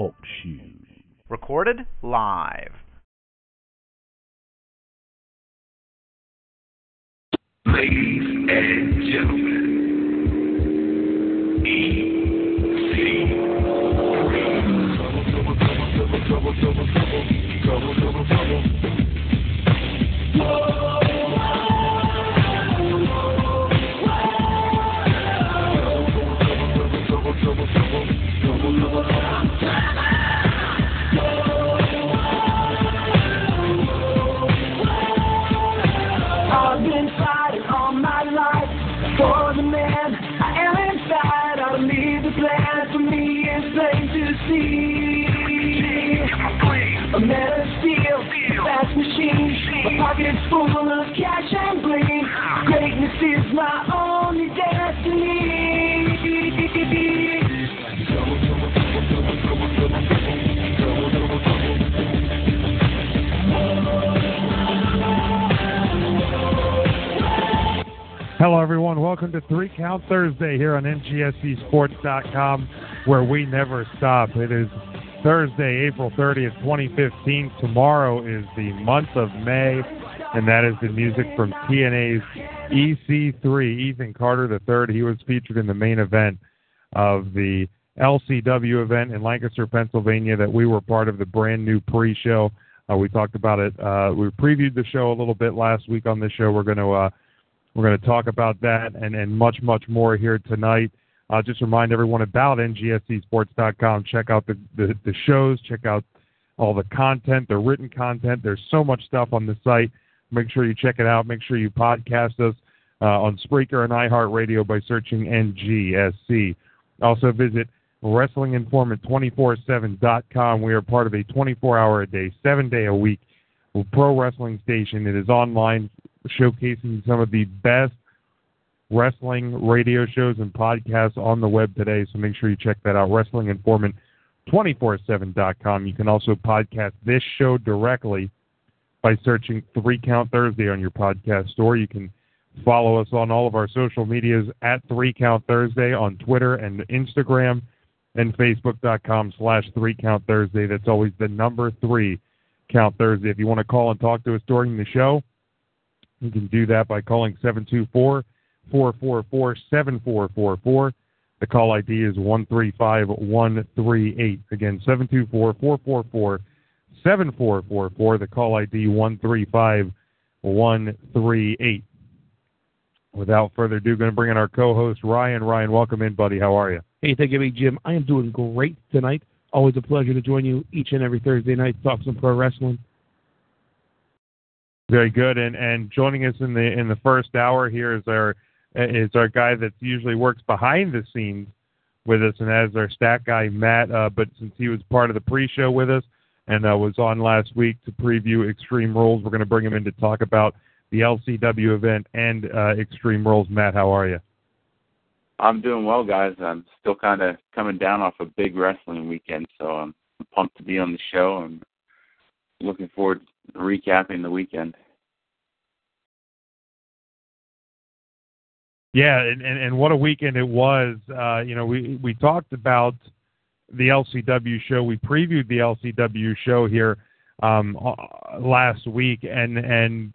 Talk shoes. Recorded live. Ladies and gentlemen, I've machine, a pocket full of cash and bling. Greatness is my only destiny. Hello, everyone. Welcome to Three Count Thursday here on NGSCSports.com, where we never stop. It is Thursday, April 30th, 2015. Tomorrow is the month of May, and that is the music from TNA's EC3, Ethan Carter III. He was featured in the main event of the LCW event in Lancaster, Pennsylvania, that we were part of the brand new pre show. Uh, we talked about it. Uh, we previewed the show a little bit last week on this show. We're going to. Uh, we're going to talk about that and, and much, much more here tonight. Uh, just remind everyone about ngscsports.com. Check out the, the, the shows, check out all the content, the written content. There's so much stuff on the site. Make sure you check it out. Make sure you podcast us uh, on Spreaker and iHeartRadio by searching NGSC. Also visit WrestlingInformant247.com. We are part of a 24 hour a day, seven day a week pro wrestling station. It is online showcasing some of the best wrestling radio shows and podcasts on the web today. So make sure you check that out. Wrestling Informant 247.com. You can also podcast this show directly by searching Three Count Thursday on your podcast store. You can follow us on all of our social medias at Three Count Thursday on Twitter and Instagram and Facebook.com slash Three Count Thursday. That's always the number three Count Thursday. If you want to call and talk to us during the show, you can do that by calling 724 444 7444. The call ID is 135138. Again, 724 444 7444. The call ID 135138. Without further ado, going to bring in our co host, Ryan. Ryan, welcome in, buddy. How are you? Hey, thank you, Jim. I am doing great tonight. Always a pleasure to join you each and every Thursday night to talk some pro wrestling. Very good, and and joining us in the in the first hour here is our is our guy that usually works behind the scenes with us, and as our stat guy Matt. Uh, but since he was part of the pre-show with us and uh, was on last week to preview Extreme Rules, we're going to bring him in to talk about the LCW event and uh, Extreme Rules. Matt, how are you? I'm doing well, guys. I'm still kind of coming down off a big wrestling weekend, so I'm pumped to be on the show and looking forward to recapping the weekend. Yeah, and, and, and what a weekend it was. Uh, you know, we we talked about the LCW show. We previewed the LCW show here um, last week, and and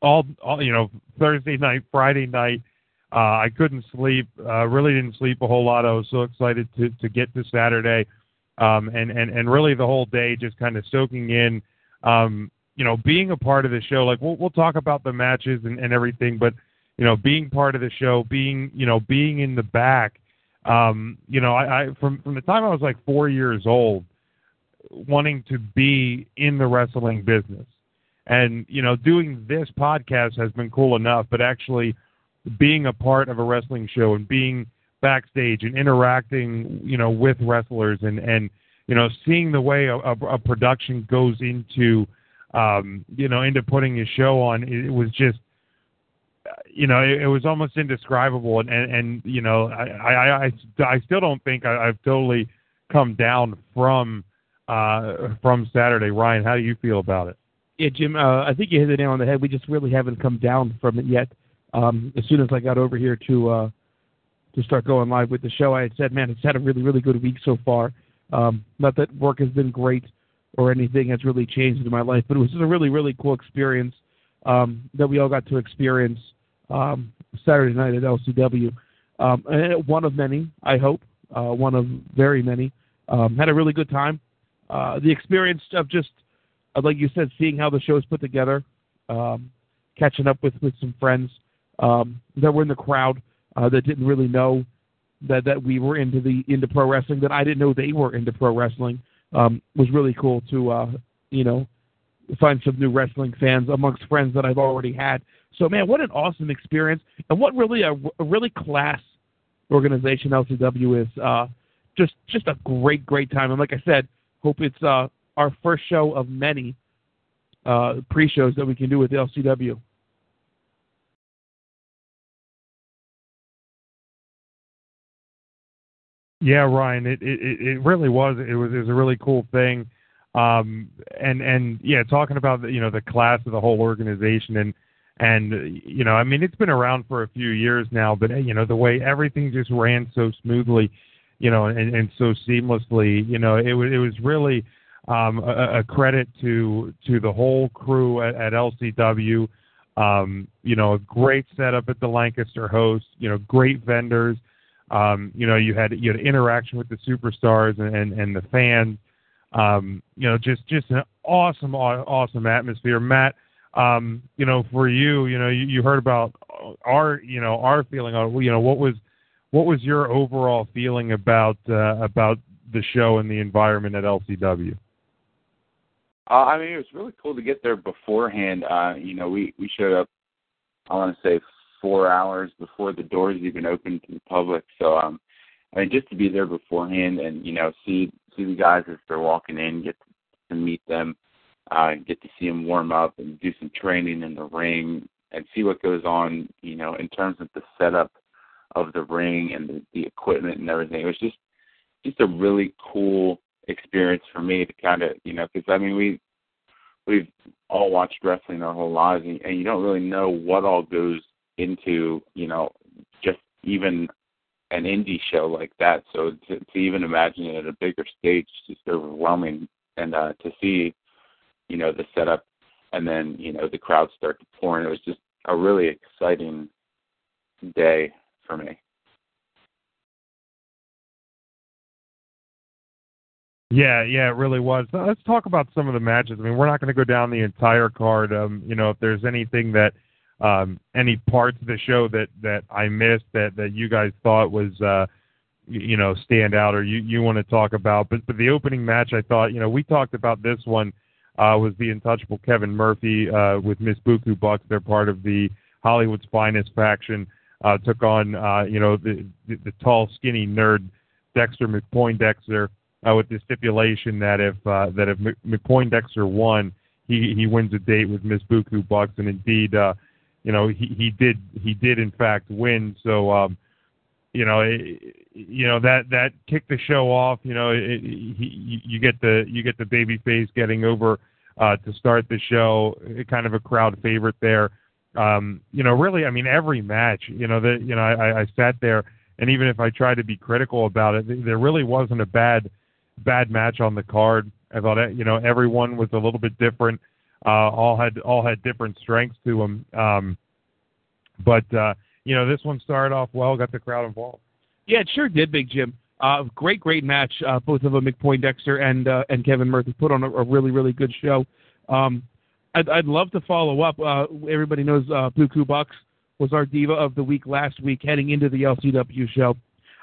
all, all you know Thursday night, Friday night. Uh, I couldn't sleep. Uh, really didn't sleep a whole lot. I was so excited to to get to Saturday, um, and and and really the whole day just kind of soaking in. Um, you know, being a part of the show. Like we'll we'll talk about the matches and, and everything, but you know, being part of the show, being you know, being in the back. Um, you know, I, I from from the time I was like four years old, wanting to be in the wrestling business, and you know, doing this podcast has been cool enough, but actually being a part of a wrestling show and being backstage and interacting, you know, with wrestlers and and you know seeing the way a, a, production goes into, um, you know, into putting a show on. It, it was just you know, it, it was almost indescribable, and and, and you know, I, I I I still don't think I, I've totally come down from uh from Saturday. Ryan, how do you feel about it? Yeah, Jim, uh, I think you hit the nail on the head. We just really haven't come down from it yet. Um, as soon as I got over here to uh, to start going live with the show, I had said, "Man, it's had a really, really good week so far." Um, not that work has been great or anything has really changed in my life, but it was a really, really cool experience um, that we all got to experience um, Saturday night at LCW. Um, one of many, I hope, uh, one of very many. Um, had a really good time. Uh, the experience of just, uh, like you said, seeing how the show is put together, um, catching up with, with some friends um, that were in the crowd uh, that didn't really know that, that we were into the into pro wrestling, that I didn't know they were into pro wrestling, um, was really cool to uh, you know find some new wrestling fans amongst friends that I've already had. So man, what an awesome experience, and what really a, a really class organization LCW is. Uh, just just a great great time, and like I said, hope it's uh, our first show of many uh, pre-shows that we can do with LCW. Yeah, Ryan, it, it it really was. It was it was a really cool thing, um, and and yeah, talking about the, you know the class of the whole organization and and you know I mean it's been around for a few years now, but you know the way everything just ran so smoothly, you know, and, and so seamlessly, you know, it was it was really um, a, a credit to to the whole crew at, at LCW. Um, you know, a great setup at the Lancaster host. You know, great vendors. Um, you know, you had you had interaction with the superstars and and, and the fans. Um, you know, just just an awesome awesome atmosphere. Matt, um, you know, for you, you know, you, you heard about our you know our feeling on you know what was what was your overall feeling about uh, about the show and the environment at LCW? Uh, I mean, it was really cool to get there beforehand. Uh, you know, we we showed up. I want to say four hours before the doors even opened to the public. So, um, I mean, just to be there beforehand and you know see see the guys as they're walking in, get to meet them, uh, get to see them warm up and do some training in the ring and see what goes on. You know, in terms of the setup of the ring and the, the equipment and everything. It was just just a really cool experience for me to kind of you know because I mean we we've all watched wrestling our whole lives and, and you don't really know what all goes into you know just even an indie show like that. So to, to even imagine it at a bigger stage is just overwhelming. And uh, to see, you know, the setup and then you know the crowd start to pour in, it was just a really exciting day for me. Yeah, yeah, it really was. Let's talk about some of the matches. I mean, we're not going to go down the entire card. Um, you know, if there's anything that um, any parts of the show that that I missed that that you guys thought was uh, you know stand out or you you want to talk about. But but the opening match, I thought you know we talked about this one uh, was the untouchable Kevin Murphy uh, with Miss Buku Bucks. They're part of the Hollywood's finest faction. Uh, took on uh, you know the, the the tall skinny nerd Dexter McPoindexter uh, with the stipulation that if uh, that if McPoindexter won, he he wins a date with Miss Buku Bucks, and indeed. Uh, you know he he did he did in fact win. So um you know it, you know that that kicked the show off. You know it, he, you get the you get the baby face getting over uh to start the show. Kind of a crowd favorite there. Um you know really i mean every match you know that you know i i sat there and even if i tried to be critical about it there really wasn't a bad bad match on the card. I thought you know everyone was a little bit different all had all had different strengths to them. Um, but uh, you know, this one started off well, got the crowd involved. Yeah, it sure did, Big Jim. Uh, great, great match. Uh, both of them, McPoindexter and uh, and Kevin Murphy, put on a, a really, really good show. Um, I'd, I'd love to follow up. Uh, everybody knows uh, Buku Bucks was our diva of the week last week, heading into the LCW show.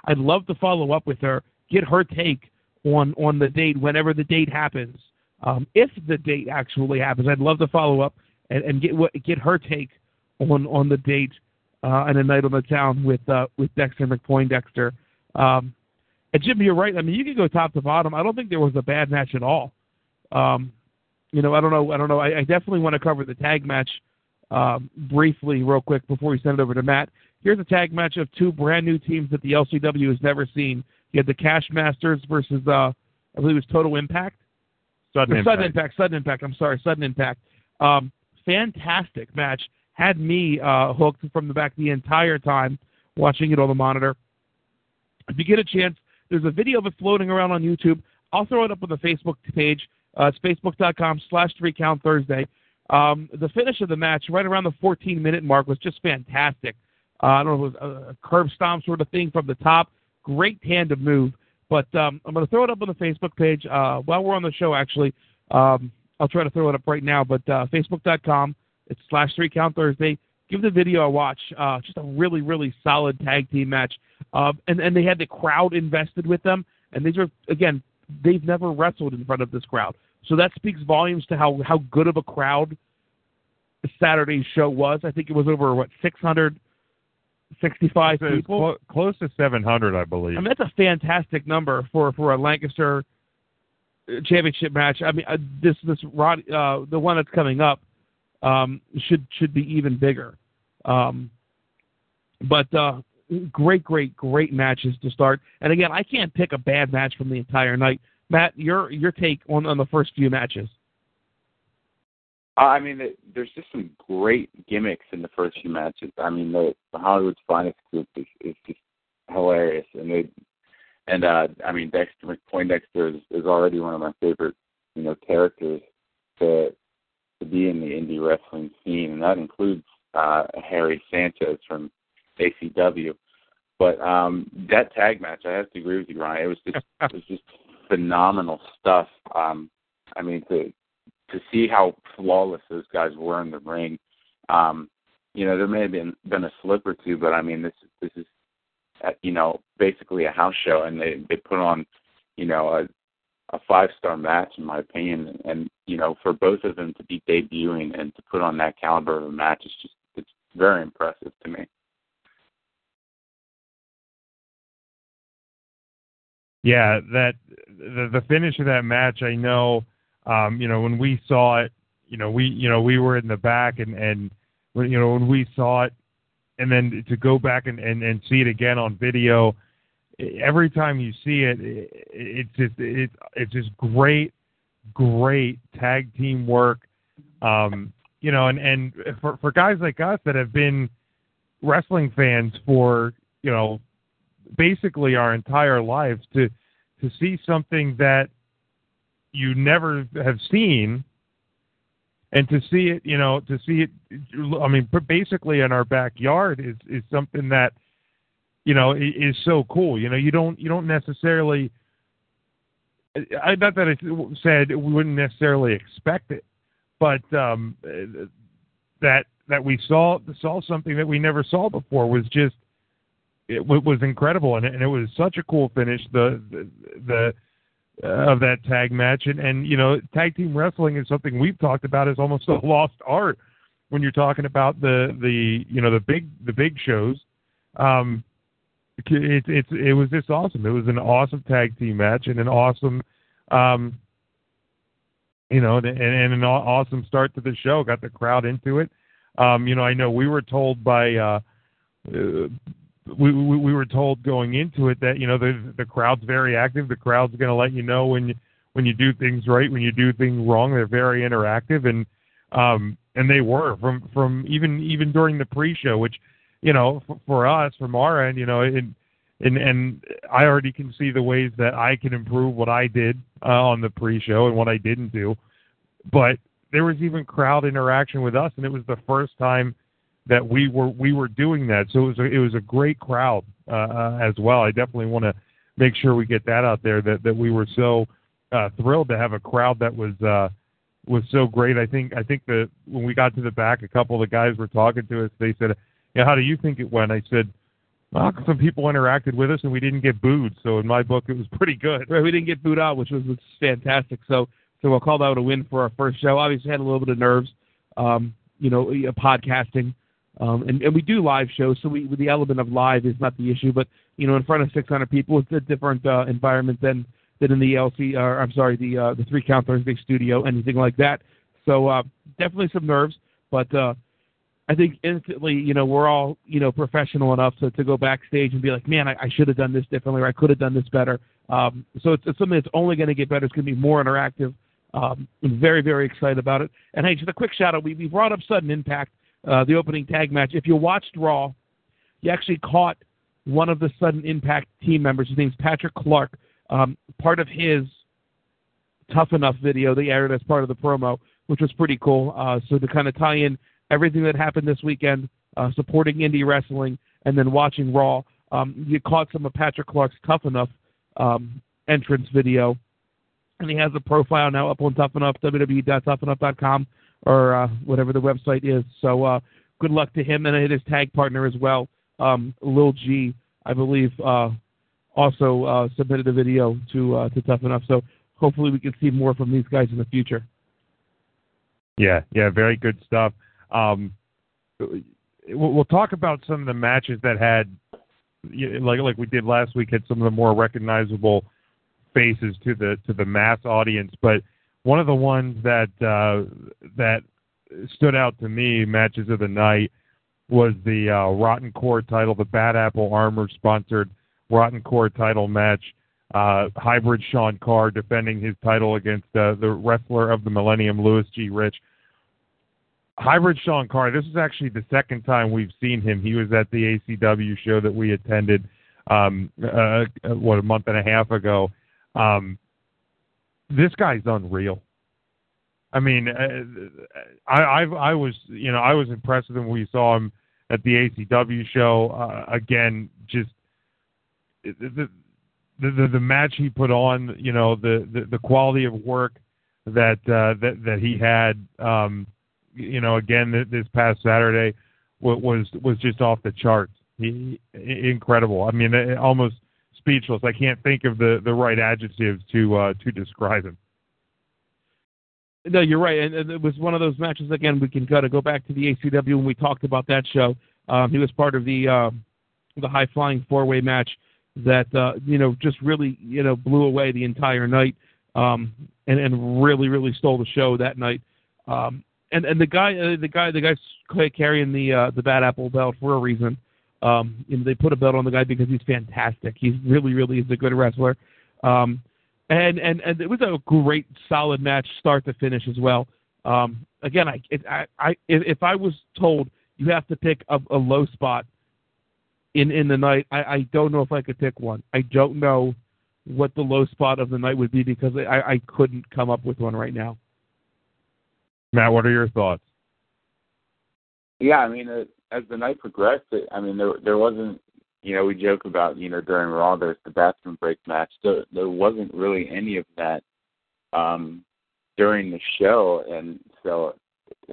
I'd love to follow up with her, get her take on on the date whenever the date happens. Um, if the date actually happens, I'd love to follow up and, and get what, get her take on on the date uh, and a night on the town with uh, with Dexter McPoindexter. Um, and Jimmy, you're right. I mean, you can go top to bottom. I don't think there was a bad match at all. Um, you know, I don't know. I don't know. I, I definitely want to cover the tag match um, briefly, real quick, before we send it over to Matt. Here's a tag match of two brand new teams that the LCW has never seen. You had the Cash Masters versus, uh, I believe it was Total Impact. Sudden impact. Sudden Impact. Sudden Impact. I'm sorry, Sudden Impact. Um, fantastic match. Had me uh, hooked from the back the entire time watching it on the monitor. If you get a chance, there's a video of it floating around on YouTube. I'll throw it up on the Facebook page. Uh, it's facebook.com slash three count Thursday. Um, the finish of the match, right around the 14 minute mark, was just fantastic. Uh, I don't know if it was a, a curb stomp sort of thing from the top. Great tandem move. But um, I'm going to throw it up on the Facebook page uh, while we're on the show. Actually, um, I'll try to throw it up right now. But uh, Facebook.com, it's slash Three Count Thursday. Give the video a watch. Uh, just a really, really solid tag team match. Um, and and they had the crowd invested with them. And these are again, they've never wrestled in front of this crowd, so that speaks volumes to how how good of a crowd Saturday's show was. I think it was over what 600 65 it's people. Clo- close to 700, I believe. I mean, that's a fantastic number for for a Lancaster uh, championship match. I mean, uh, this this Rod, uh, the one that's coming up um, should should be even bigger. Um, but uh, great, great, great matches to start. And again, I can't pick a bad match from the entire night. Matt, your your take on on the first few matches. I mean, there's just some great gimmicks in the first few matches. I mean, the, the Hollywood's finest group is, is just hilarious, and they, and uh, I mean, Dexter Poindexter is, is already one of my favorite, you know, characters to to be in the indie wrestling scene, and that includes uh, Harry Sanchez from ACW. But um, that tag match, I have to agree with you, Ryan. It was just it was just phenomenal stuff. Um, I mean, to to see how flawless those guys were in the ring. Um, you know, there may have been been a slip or two, but I mean, this this is uh, you know basically a house show, and they they put on you know a a five star match in my opinion, and, you know for both of them to be debuting and to put on that caliber of a match is just it's very impressive to me. Yeah, that the the finish of that match, I know. Um, you know, when we saw it, you know, we you know we were in the back, and and when you know when we saw it, and then to go back and and, and see it again on video, every time you see it, it it's just it, it's just great, great tag team work. Um, you know, and and for for guys like us that have been wrestling fans for you know basically our entire lives to to see something that you never have seen. And to see it you know to see it i mean basically in our backyard is is something that you know is so cool. You know you don't you don't necessarily I not that I said we wouldn't necessarily expect it, but um, that that we saw saw something that we never saw before was just it wa- was incredible, and it, and it was such a cool finish. The the, the of that tag match, and and you know, tag team wrestling is something we've talked about as almost a lost art when you're talking about the the you know the big the big shows. Um, it it it was just awesome. It was an awesome tag team match and an awesome, um, you know, and, and an aw- awesome start to the show. Got the crowd into it. Um, you know, I know we were told by uh, uh, we, we we were told going into it that you know the the crowd's very active. The crowd's going to let you know when you when you do things right, when you do things wrong. They're very interactive, and um, and they were from from even even during the pre-show, which you know for, for us from our end, you know, and and and I already can see the ways that I can improve what I did uh, on the pre-show and what I didn't do, but there was even crowd interaction with us, and it was the first time that we were we were doing that. So it was a, it was a great crowd uh, uh, as well. I definitely want to make sure we get that out there that that we were so uh, thrilled to have a crowd that was uh, was so great. I think I think that when we got to the back, a couple of the guys were talking to us. They said, "Yeah, how do you think it went?" I said. Well, some people interacted with us and we didn't get booed, so in my book it was pretty good. Right, we didn't get booed out, which was, was fantastic. So, so we'll call that a win for our first show. Obviously, had a little bit of nerves, um, you know, uh, podcasting Um, and, and we do live shows, so we the element of live is not the issue. But you know, in front of 600 people, it's a different uh, environment than than in the LC. Or I'm sorry, the uh, the three count Thursday studio, anything like that. So uh, definitely some nerves, but uh, I think instantly, you know, we're all you know professional enough to, to go backstage and be like, man, I, I should have done this differently, or I could have done this better. Um, so it's, it's something that's only going to get better. It's going to be more interactive. Um, I'm very, very excited about it. And hey, just a quick shout out. We, we brought up Sudden Impact, uh, the opening tag match. If you watched Raw, you actually caught one of the Sudden Impact team members. His name's Patrick Clark. Um, part of his Tough Enough video they aired as part of the promo, which was pretty cool. Uh, so to kind of tie in everything that happened this weekend, uh, supporting indie wrestling, and then watching Raw, um, you caught some of Patrick Clark's Tough Enough um, entrance video and he has a profile now up on Tough Enough, www.toughenough.com or uh, whatever the website is. So uh, good luck to him and his tag partner as well, um, Lil G, I believe, uh, also uh, submitted a video to uh, to Tough Enough. So hopefully we can see more from these guys in the future. Yeah, yeah, very good stuff. Um, we'll talk about some of the matches that had, like like we did last week, had some of the more recognizable faces to the to the mass audience. But one of the ones that uh, that stood out to me matches of the night was the uh, Rotten Core title, the Bad Apple Armor sponsored Rotten Core title match. Uh, hybrid Sean Carr defending his title against uh, the wrestler of the Millennium, Louis G. Rich. Hybrid Sean Carr, this is actually the second time we've seen him. He was at the ACW show that we attended, um, uh, what, a month and a half ago. Um, this guy's unreal. I mean, uh, I, I I was you know I was impressed with him when we saw him at the ACW show. Uh, again, just the, the the the match he put on, you know, the the, the quality of work that uh, that that he had, um, you know, again this past Saturday was was just off the charts. He incredible. I mean, almost speechless. I can't think of the the right adjectives to uh, to describe him. No, you're right, and it was one of those matches. Again, we can kind of go back to the ACW when we talked about that show. Um, he was part of the uh, the high flying four way match that uh, you know just really you know blew away the entire night, um, and and really really stole the show that night. Um, and and the guy uh, the guy the guy's carrying the uh, the Bad Apple belt for a reason. Um, you know, they put a belt on the guy because he's fantastic. He's really, really is a good wrestler. Um, and, and, and it was a great, solid match, start to finish as well. Um, again, I, it, I, I, if I was told you have to pick a, a low spot in, in the night, I, I don't know if I could pick one. I don't know what the low spot of the night would be because I, I couldn't come up with one right now. Matt, what are your thoughts? Yeah, I mean, uh, as the night progressed, it, I mean, there there wasn't, you know, we joke about, you know, during Raw there's the bathroom break match. So there wasn't really any of that um, during the show, and so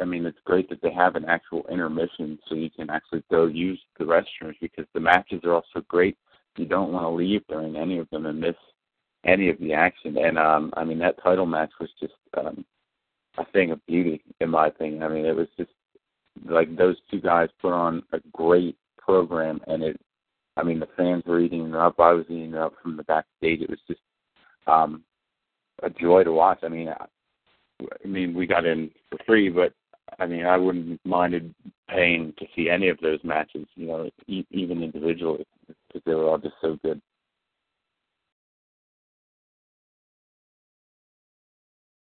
I mean, it's great that they have an actual intermission so you can actually go use the restrooms because the matches are also great. You don't want to leave during any of them and miss any of the action. And um, I mean, that title match was just um, a thing of beauty, in my opinion. I mean, it was just like those two guys put on a great program, and it. I mean, the fans were eating it up. I was eating it up from the backstage. It was just um, a joy to watch. I mean, I, I mean, we got in for free, but I mean, I wouldn't minded paying to see any of those matches. You know, e- even individually, because they were all just so good.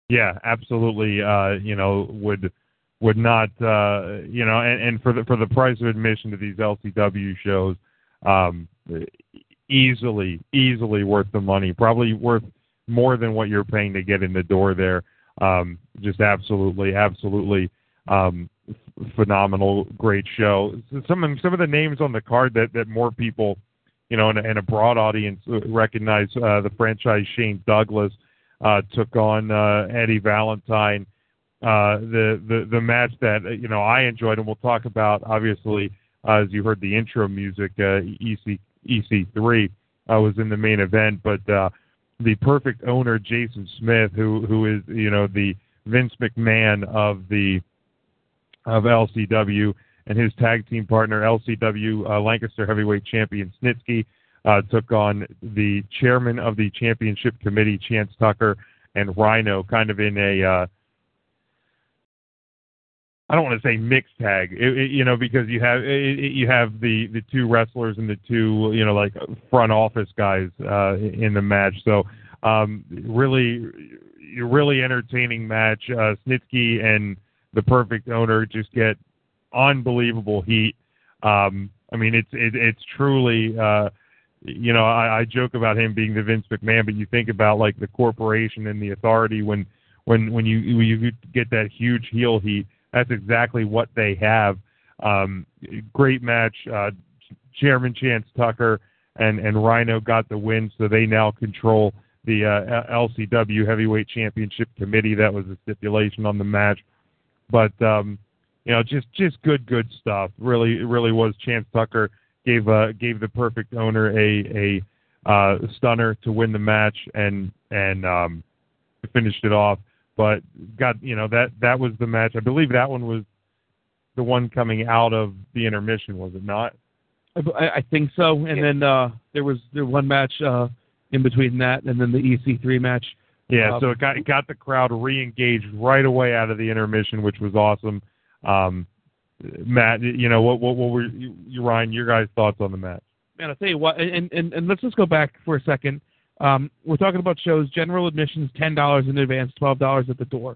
Yeah, absolutely. Uh, you know, would would not uh you know and, and for the for the price of admission to these LCW shows um easily easily worth the money probably worth more than what you're paying to get in the door there. Um just absolutely absolutely um phenomenal great show. Some of some of the names on the card that that more people you know and, and a broad audience recognize uh the franchise Shane Douglas uh took on uh Eddie Valentine uh, the the the match that uh, you know I enjoyed, and we'll talk about obviously uh, as you heard the intro music. Uh, EC EC3 uh, was in the main event, but uh, the perfect owner Jason Smith, who who is you know the Vince McMahon of the of LCW, and his tag team partner LCW uh, Lancaster Heavyweight Champion Snitsky uh, took on the chairman of the championship committee, Chance Tucker, and Rhino, kind of in a uh, I don't want to say mixed tag, it, it, you know, because you have it, you have the the two wrestlers and the two you know like front office guys uh, in the match. So um, really, really entertaining match. Uh, Snitsky and the Perfect Owner just get unbelievable heat. Um, I mean, it's it, it's truly. Uh, you know, I, I joke about him being the Vince McMahon, but you think about like the corporation and the authority when when when you when you get that huge heel heat that's exactly what they have. Um, great match. Uh, Chairman Chance Tucker and, and Rhino got the win, so they now control the uh, LCW Heavyweight Championship Committee. That was a stipulation on the match, but um, you know, just just good good stuff. Really, really was. Chance Tucker gave uh, gave the perfect owner a a uh, stunner to win the match and and um, finished it off but got you know that that was the match. I believe that one was the one coming out of the intermission, was it not? I, I think so. And yeah. then uh, there was the one match uh, in between that, and then the EC3 match. Yeah, um, so it got it got the crowd re-engaged right away out of the intermission, which was awesome. Um, Matt, you know what? What, what were you, Ryan? Your guys' thoughts on the match? Man, I'll tell you what, and, and and let's just go back for a second. Um, we're talking about shows. General admissions ten dollars in advance, twelve dollars at the door.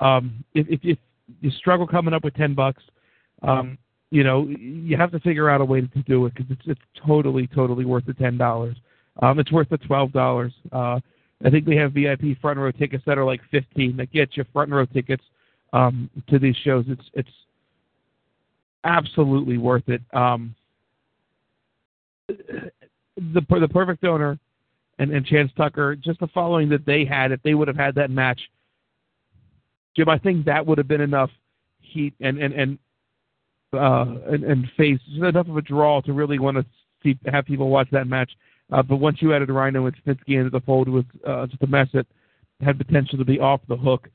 Um, if, if, if, you struggle coming up with ten bucks, um, you know you have to figure out a way to do it because it's it's totally totally worth the ten dollars. Um, it's worth the twelve dollars. Uh, I think they have VIP front row tickets that are like fifteen that get you front row tickets um, to these shows. It's it's absolutely worth it. Um, the the perfect owner and, and Chance Tucker, just the following that they had, if they would have had that match, Jim, I think that would have been enough heat and and and uh, and, and face enough of a draw to really want to see have people watch that match. Uh, but once you added Rhino and Snitsky into the fold, it was uh, just a mess that had potential to be off the hook.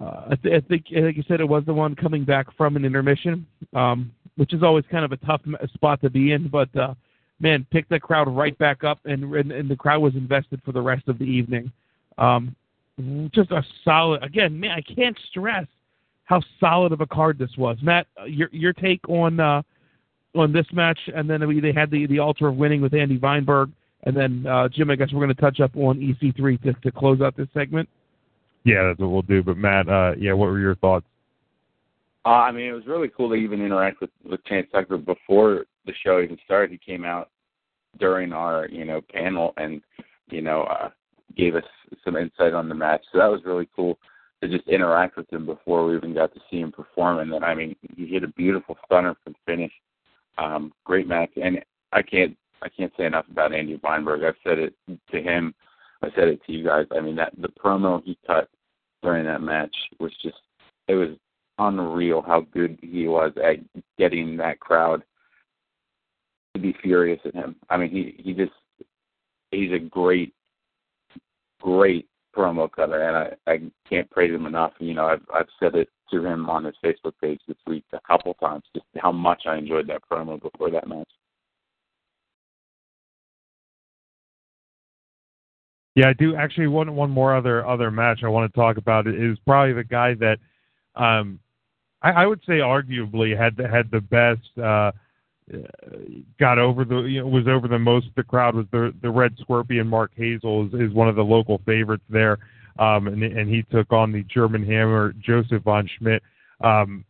Uh, I, th- I think, like you said, it was the one coming back from an intermission, um, which is always kind of a tough spot to be in. But uh, man, picked the crowd right back up, and, and, and the crowd was invested for the rest of the evening. Um, just a solid. Again, man, I can't stress how solid of a card this was. Matt, uh, your your take on uh, on this match, and then they had the the altar of winning with Andy Weinberg, and then uh, Jim. I guess we're going to touch up on EC3 to to close out this segment. Yeah, that's what we'll do. But Matt, uh, yeah, what were your thoughts? Uh, I mean, it was really cool to even interact with with Chance Tucker before the show even started. He came out during our you know panel and you know uh, gave us some insight on the match. So that was really cool to just interact with him before we even got to see him perform. And then I mean, he hit a beautiful stunner from finish. Um, great match, and I can't I can't say enough about Andy Weinberg. I've said it to him. I said it to you guys. I mean that the promo he cut during that match was just it was unreal how good he was at getting that crowd to be furious at him. I mean, he he just he's a great, great promo cutter, and I I can't praise him enough. You know, I've I've said it to him on his Facebook page this week a couple times, just how much I enjoyed that promo before that match. Yeah, I do actually one one more other other match I want to talk about is probably the guy that um I, I would say arguably had the, had the best uh got over the you know, was over the most of the crowd was the the Red Scorpion. Mark Hazel is, is one of the local favorites there, um, and and he took on the German Hammer Joseph von Schmidt. Um,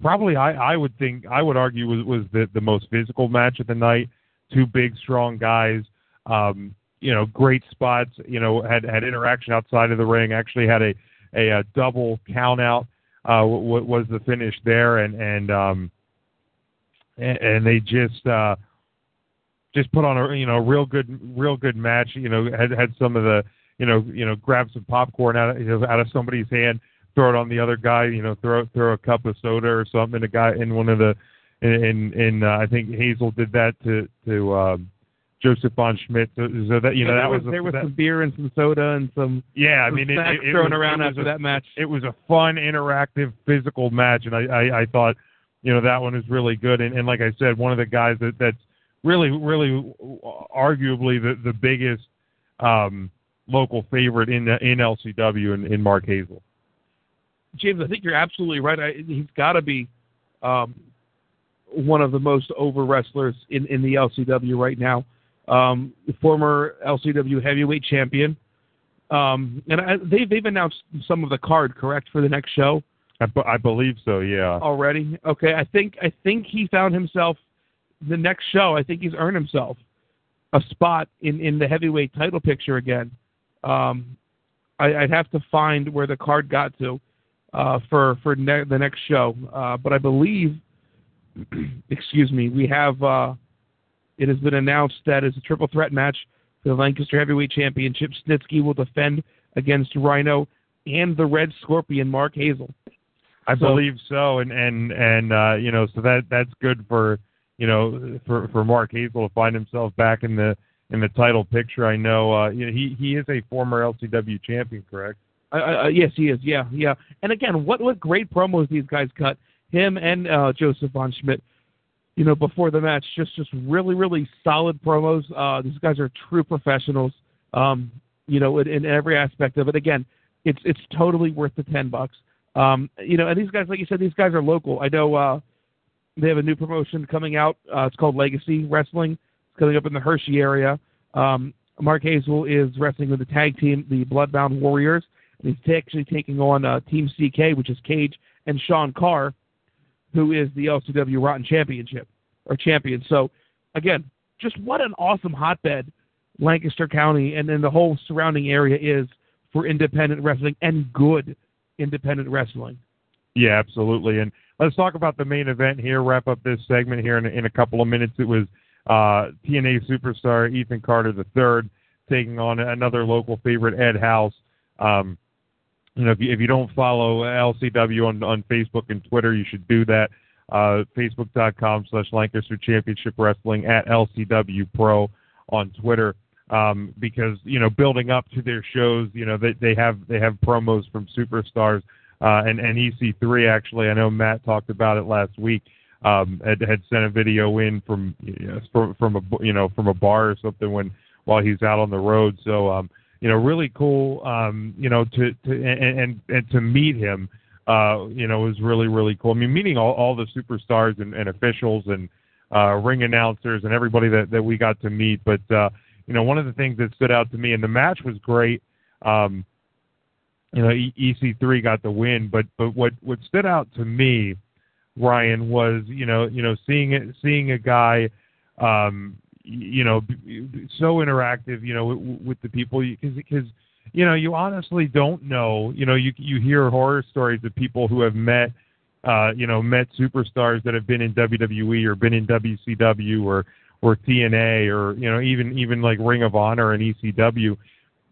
probably I I would think I would argue was was the the most physical match of the night. Two big strong guys. Um, you know, great spots. You know, had had interaction outside of the ring. Actually had a a, a double count out. Uh, w- was the finish there, and and um, and, and they just uh, just put on a you know real good real good match. You know, had had some of the you know you know grab some popcorn out of you know, out of somebody's hand, throw it on the other guy. You know, throw throw a cup of soda or something. A guy in one of the in in uh, I think Hazel did that to to um, Joseph von Schmidt. So, so that you know that was, was, there was that, some beer and some soda and some yeah. I some mean, it, it, it thrown was, around it after a, that match. It was a fun, interactive, physical match, and I I, I thought you know that one is really good. And, and like I said, one of the guys that that's really really arguably the the biggest um, local favorite in in LCW in, in Mark Hazel. James, I think you're absolutely right. I, he's got to be um, one of the most over wrestlers in, in the LCW right now. Um, former LCW heavyweight champion. Um, and I, they, they've announced some of the card, correct, for the next show? I, believe so. Yeah. Already. Okay. I think I think he found himself the next show. I think he's earned himself a spot in in the heavyweight title picture again. Um, I, I'd have to find where the card got to uh, for for ne- the next show, uh, but I believe, excuse me, we have. Uh, it has been announced that it's a triple threat match for the Lancaster Heavyweight Championship. Snitsky will defend against Rhino and the Red Scorpion, Mark Hazel. I So- believe so, and and and uh, you know, so that that's good for you know for for Mark Hazel to find himself back in the in the title picture. I know, uh, you know he he is a former LCW champion, correct? Uh, uh, yes, he is. Yeah, yeah. And again, what what great promos these guys cut. Him and uh, Joseph von Schmidt. You know, before the match, just just really really solid promos. Uh, these guys are true professionals. Um, you know, in, in every aspect of it. Again, it's it's totally worth the ten bucks. Um, you know, and these guys, like you said, these guys are local. I know uh, they have a new promotion coming out. Uh, it's called Legacy Wrestling. It's coming up in the Hershey area. Um, Mark Hazel is wrestling with the tag team, the Bloodbound Warriors. And he's actually taking on uh, Team CK, which is Cage and Sean Carr, who is the LCW Rotten Championship or champion. So, again, just what an awesome hotbed Lancaster County and then the whole surrounding area is for independent wrestling and good independent wrestling. Yeah, absolutely. And let's talk about the main event here. Wrap up this segment here in, in a couple of minutes. It was uh, TNA superstar Ethan Carter III taking on another local favorite, Ed House. Um, you know, if you, if you don't follow LCW on, on Facebook and Twitter, you should do that. Uh, Facebook.com slash Lancaster Championship Wrestling at LCW Pro on Twitter. Um, because you know, building up to their shows, you know, they they have they have promos from superstars uh, and and EC3 actually. I know Matt talked about it last week. Um, had had sent a video in from you know, from from a you know from a bar or something when while he's out on the road. So um, you know, really cool. Um, you know, to to and and, and to meet him. Uh, you know, was really really cool. I mean, meeting all all the superstars and, and officials and uh, ring announcers and everybody that that we got to meet. But uh, you know, one of the things that stood out to me, and the match was great. Um, you know, E- EC3 got the win, but but what what stood out to me, Ryan, was you know you know seeing it seeing a guy, um, you know, so interactive, you know, with, with the people because because you know you honestly don't know, you know, you you hear horror stories of people who have met. Uh, you know, met superstars that have been in WWE or been in WCW or or TNA or you know even even like Ring of Honor and ECW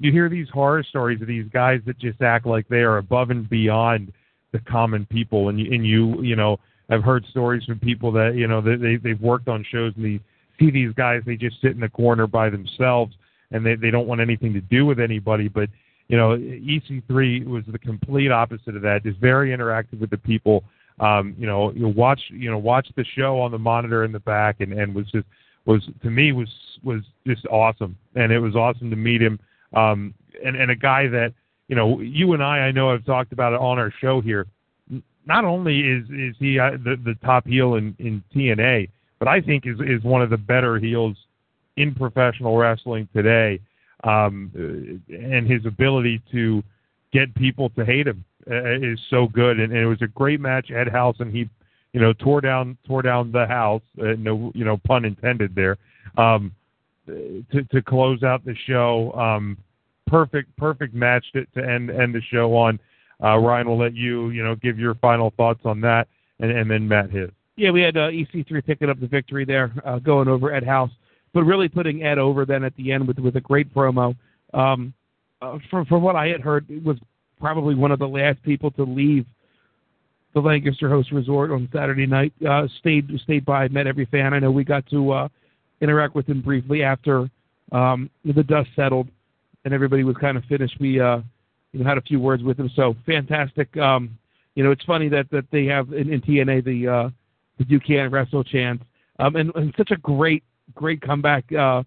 you hear these horror stories of these guys that just act like they are above and beyond the common people. And you and you you know I've heard stories from people that you know they they they've worked on shows and they see these guys they just sit in the corner by themselves and they they don't want anything to do with anybody. But you know EC3 was the complete opposite of that just very interactive with the people. Um you know you watch you know watch the show on the monitor in the back and and was just was to me was was just awesome and it was awesome to meet him um, and, and a guy that you know you and I I know have talked about it on our show here. Not only is is he uh, the the top heel in in TNA, but I think is is one of the better heels in professional wrestling today. Um, and his ability to get people to hate him uh, is so good, and, and it was a great match. Ed House and he, you know, tore down tore down the house. Uh, no, you know, pun intended there. Um, to to close out the show. Um, perfect perfect match to, to end end the show on. Uh, Ryan will let you you know give your final thoughts on that, and, and then Matt his. Yeah, we had uh, EC3 picking up the victory there, uh, going over Ed House, but really putting Ed over then at the end with with a great promo. Um, uh, from from what I had heard, it was probably one of the last people to leave the Lancaster Host Resort on Saturday night. Uh, stayed stayed by, met every fan. I know we got to uh, interact with him briefly after um, the dust settled and everybody was kind of finished. We uh, you know had a few words with him. So fantastic. Um, you know, it's funny that that they have in, in TNA the uh, the Can't Wrestle chance, um, and, and such a great, great comeback uh,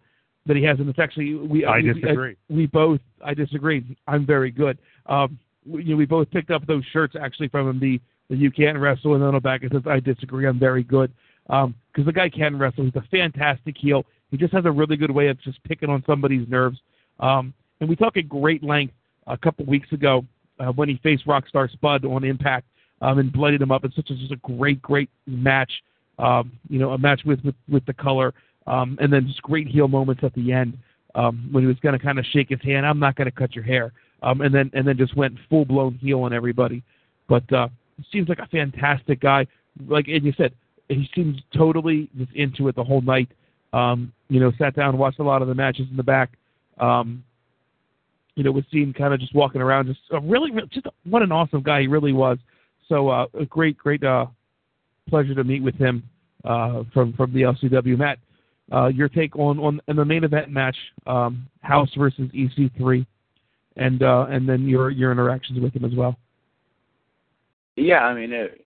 that he has. And it's actually we I we, disagree. We, we both I disagree. I'm very good. Um, we, you know, we both picked up those shirts actually from him. The the You Can't Wrestle, and then it says I disagree. I'm very good because the guy can wrestle. He's a fantastic heel. He just has a really good way of just picking on somebody's nerves. Um, and we talked at great length a couple weeks ago uh, when he faced Rockstar Spud on Impact um, and bloodied him up. It's such a, just a great, great match. Um, you know, a match with with, with the color, um, and then just great heel moments at the end um, when he was going to kind of shake his hand. I'm not going to cut your hair, um, and then and then just went full blown heel on everybody. But uh, seems like a fantastic guy. Like and you said, he seems totally just into it the whole night. Um, you know, sat down watched a lot of the matches in the back. Um, you know, was seen kind of just walking around, just a really, really just a, what an awesome guy he really was. So uh, a great, great uh, pleasure to meet with him uh, from from the LCW. Matt, uh, your take on on in the main event match, um, House versus EC3, and uh, and then your your interactions with him as well. Yeah, I mean, it,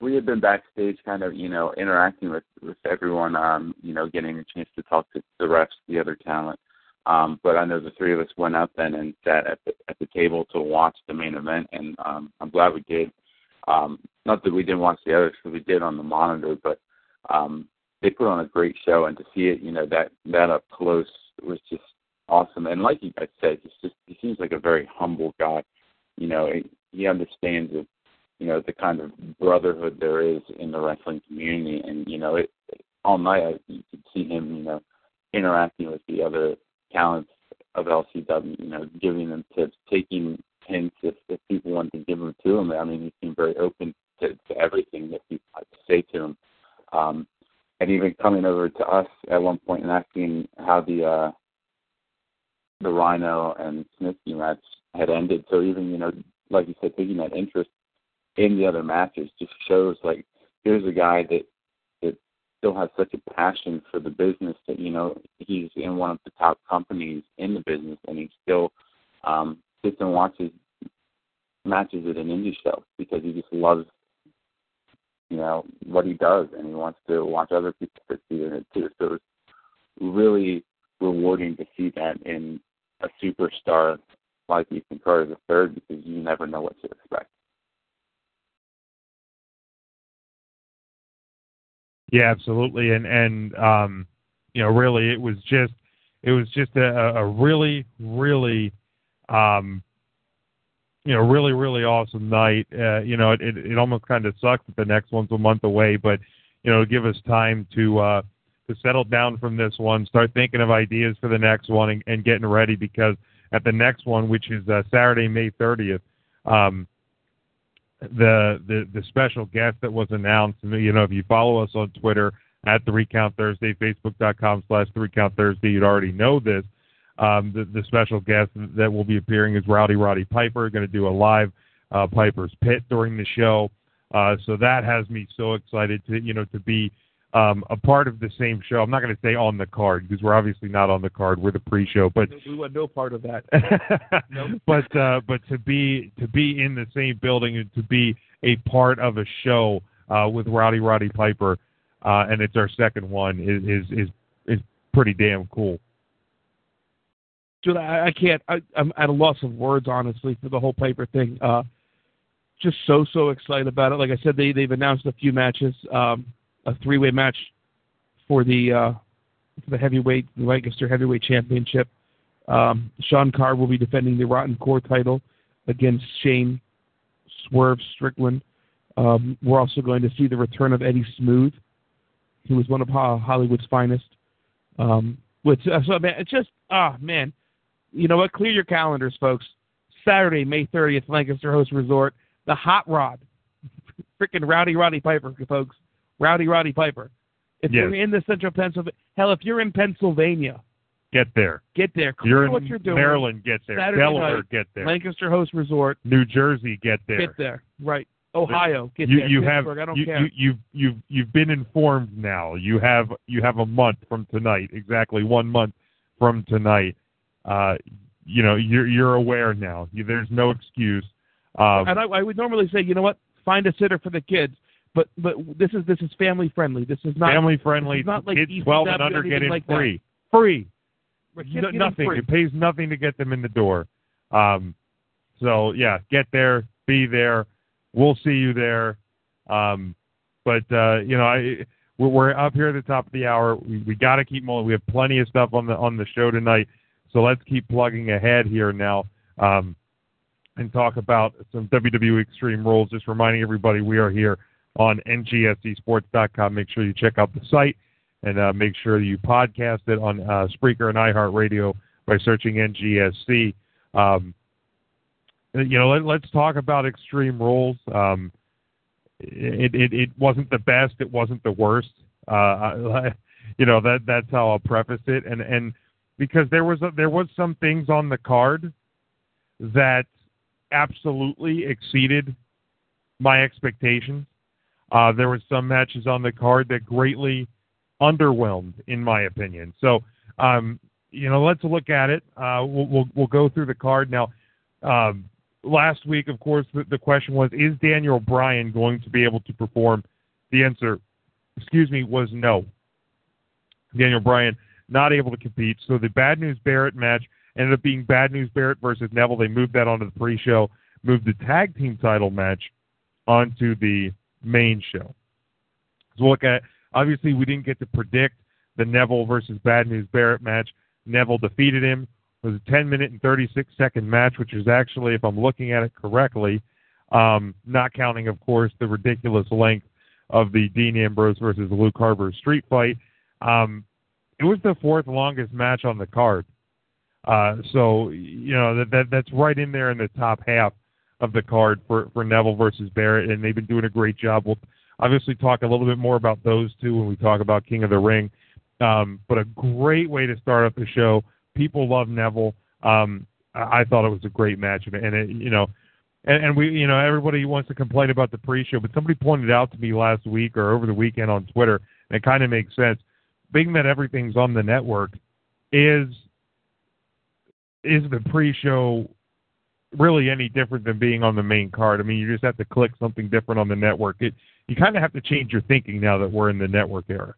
we had been backstage, kind of, you know, interacting with with everyone, um, you know, getting a chance to talk to the refs, the other talent. Um, but I know the three of us went out then and sat at the at the table to watch the main event, and um, I'm glad we did. Um, not that we didn't watch the others, because we did on the monitor, but um, they put on a great show, and to see it, you know, that that up close was just awesome. And like you guys said, he's just he seems like a very humble guy. You know, he, understands the, you know, the kind of brotherhood there is in the wrestling community, and you know, it all night you could see him, you know, interacting with the other talents of LCW, you know, giving them tips, taking hints if, if people want to give them to him. I mean, he seemed very open to, to everything that people had to say to him. Um, and even coming over to us at one point and asking how the uh, the Rhino and Snitsky match had ended. So even you know, like you said, taking that interest in the other matches just shows like here's a guy that that still has such a passion for the business that you know he's in one of the top companies in the business and he still um sits and watches matches at an indie show because he just loves you know what he does and he wants to watch other people succeed in it too. So it's really rewarding to see that in a superstar like Ethan Carter the third because you never know what to expect. Yeah, absolutely, and and um, you know, really, it was just it was just a, a really, really, um, you know, really, really awesome night. Uh, you know, it it, it almost kind of sucks that the next one's a month away, but you know, give us time to uh, to settle down from this one, start thinking of ideas for the next one, and, and getting ready because at the next one, which is uh, Saturday, May 30th. Um, the the the special guest that was announced. You know, if you follow us on Twitter at Three Count Thursday, Facebook.com slash Three Count Thursday, you'd already know this. Um, the, the special guest that will be appearing is Rowdy Roddy Piper. Going to do a live uh, Piper's Pit during the show. Uh, so that has me so excited to you know to be um, a part of the same show. I'm not going to say on the card because we're obviously not on the card. We're the pre-show, but we want no part of that. But uh, but to be to be in the same building and to be a part of a show uh, with Rowdy Roddy Piper, uh, and it's our second one is is is, is pretty damn cool. Dude, I, I can't. I, I'm at a loss of words, honestly, for the whole Piper thing. Uh, just so so excited about it. Like I said, they they've announced a few matches. Um, a three way match for the uh, for the heavyweight the Lancaster Heavyweight Championship. Um, Sean Carr will be defending the Rotten Core title against Shane Swerve Strickland. Um, we're also going to see the return of Eddie Smooth, who was one of Hollywood's finest. Um, which uh, so man, it's just ah man, you know what? Clear your calendars, folks. Saturday, May 30th, Lancaster Host Resort, the Hot Rod, freaking Rowdy Roddy Piper, folks. Rowdy Roddy Piper. If Yes. you're in the central Pennsylvania, hell, if you're in Pennsylvania, Get there. get there. Clear You're in what you're doing. Maryland. Get there. Saturday Delaware. night, Get there. Lancaster Host Resort, New Jersey. Get there. get there. Right. Ohio, get you there. you have Pittsburgh, I don't you, care. you you've you've you've been informed now. You have you have a month from tonight, exactly one month from tonight. Uh, you know you're you're aware now. You, there's no excuse. Um, and I, I would normally say, you know what, find a sitter for the kids. But but this is this is family friendly. This is not family friendly. Not like kids ECW 12 and under get in like that. free. Free. No- nothing. free. It pays nothing to get them in the door. Um, so yeah, get there, be there. We'll see you there. Um, but uh, you know, I, we're, we're up here at the top of the hour. We, we got to keep rolling. We have plenty of stuff on the on the show tonight. So let's keep plugging ahead here now. Um, and talk about some WWE Extreme Rules. Just reminding everybody we are here on ngscsports.com. Make sure you check out the site and uh, make sure you podcast it on uh, Spreaker and iHeartRadio by searching NGSC. Um, you know, let, us talk about Extreme Rules. Um, it, it it wasn't the best. It wasn't the worst. Uh, I, you know that that's how I'll preface it. And and because there was a, there was some things on the card that absolutely exceeded my expectations. Uh, there were some matches on the card that greatly underwhelmed, in my opinion. So, um, you know, let's look at it. Uh, we'll, we'll, we'll go through the card now. Um, last week, of course, the, the question was: Is Daniel Bryan going to be able to perform? The answer, excuse me, was no. Daniel Bryan not able to compete. So the Bad News Barrett match ended up being Bad News Barrett versus Neville. They moved that onto the pre-show, moved the tag team title match onto the main show. So we look at obviously we didn't get to predict the Neville versus Bad News Barrett match. Neville defeated him. It was a 10 minute and 36 second match, which is actually, if I'm looking at it correctly, um, not counting, of course, the ridiculous length of the Dean Ambrose versus Luke Harper street fight. Um, it was the fourth longest match on the card. Uh, so you know that, that that's right in there in the top half of the card for for Neville versus Barrett, and they've been doing a great job. We'll obviously talk a little bit more about those two when we talk about King of the Ring. Um, but a great way to start up the show. People love Neville. Um, I I thought it was a great match, and, it, you know, and, and we, you know, everybody wants to complain about the pre-show, but somebody pointed out to me last week or over the weekend on Twitter, and it kind of makes sense. Being that everything's on the network, is is the pre-show really any different than being on the main card? I mean, you just have to click something different on the network. It you kind of have to change your thinking now that we're in the network era.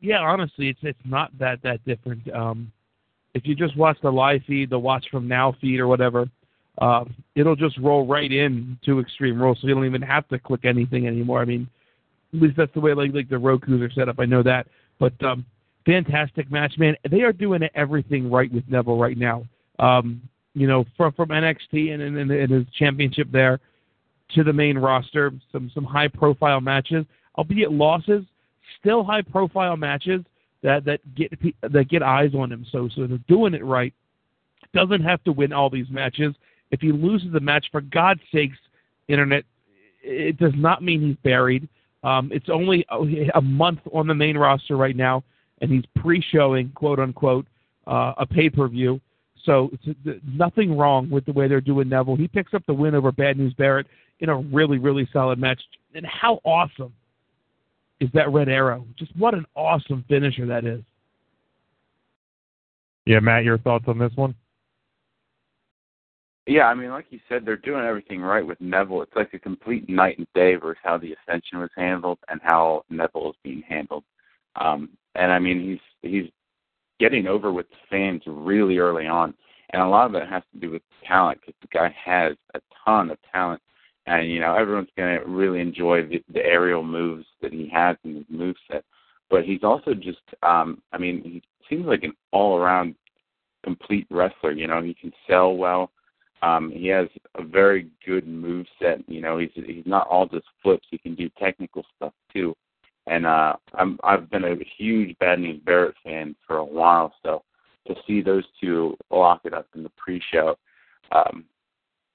Yeah, honestly, it's it's not that that different. Um, if you just watch the live feed, the Watch from Now feed, or whatever, uh, it'll just roll right in to Extreme Rules, so you don't even have to click anything anymore. I mean, at least that's the way like like the Roku's are set up. I know that, but um, fantastic match, man. They are doing everything right with Neville right now. Um, you know, from from NXT and, and, and his championship there to the main roster, some some high profile matches, albeit losses, still high profile matches that that get that get eyes on him. So so they're doing it right. Doesn't have to win all these matches. If he loses the match, for God's sakes, internet, it does not mean he's buried. Um, it's only a, a month on the main roster right now, and he's pre-showing, quote unquote, uh, a pay-per-view. So it's, nothing wrong with the way they're doing Neville. He picks up the win over Bad News Barrett in a really, really solid match. And how awesome is that Red Arrow? Just what an awesome finisher that is. Yeah, Matt, your thoughts on this one? Yeah, I mean, like you said, they're doing everything right with Neville. It's like a complete night and day versus how the Ascension was handled and how Neville is being handled. Um, and I mean, he's he's getting over with fans really early on, and a lot of it has to do with talent because the guy has a ton of talent, and you know everyone's going to really enjoy the, the aerial moves that he has in his move set. But he's also just, um, I mean, he seems like an all-around complete wrestler. You know, he can sell well. Um, he has a very good move set. You know, he's he's not all just flips. He can do technical stuff too. And uh, I'm I've been a huge Bad News Barrett fan for a while. So to see those two lock it up in the pre-show, um,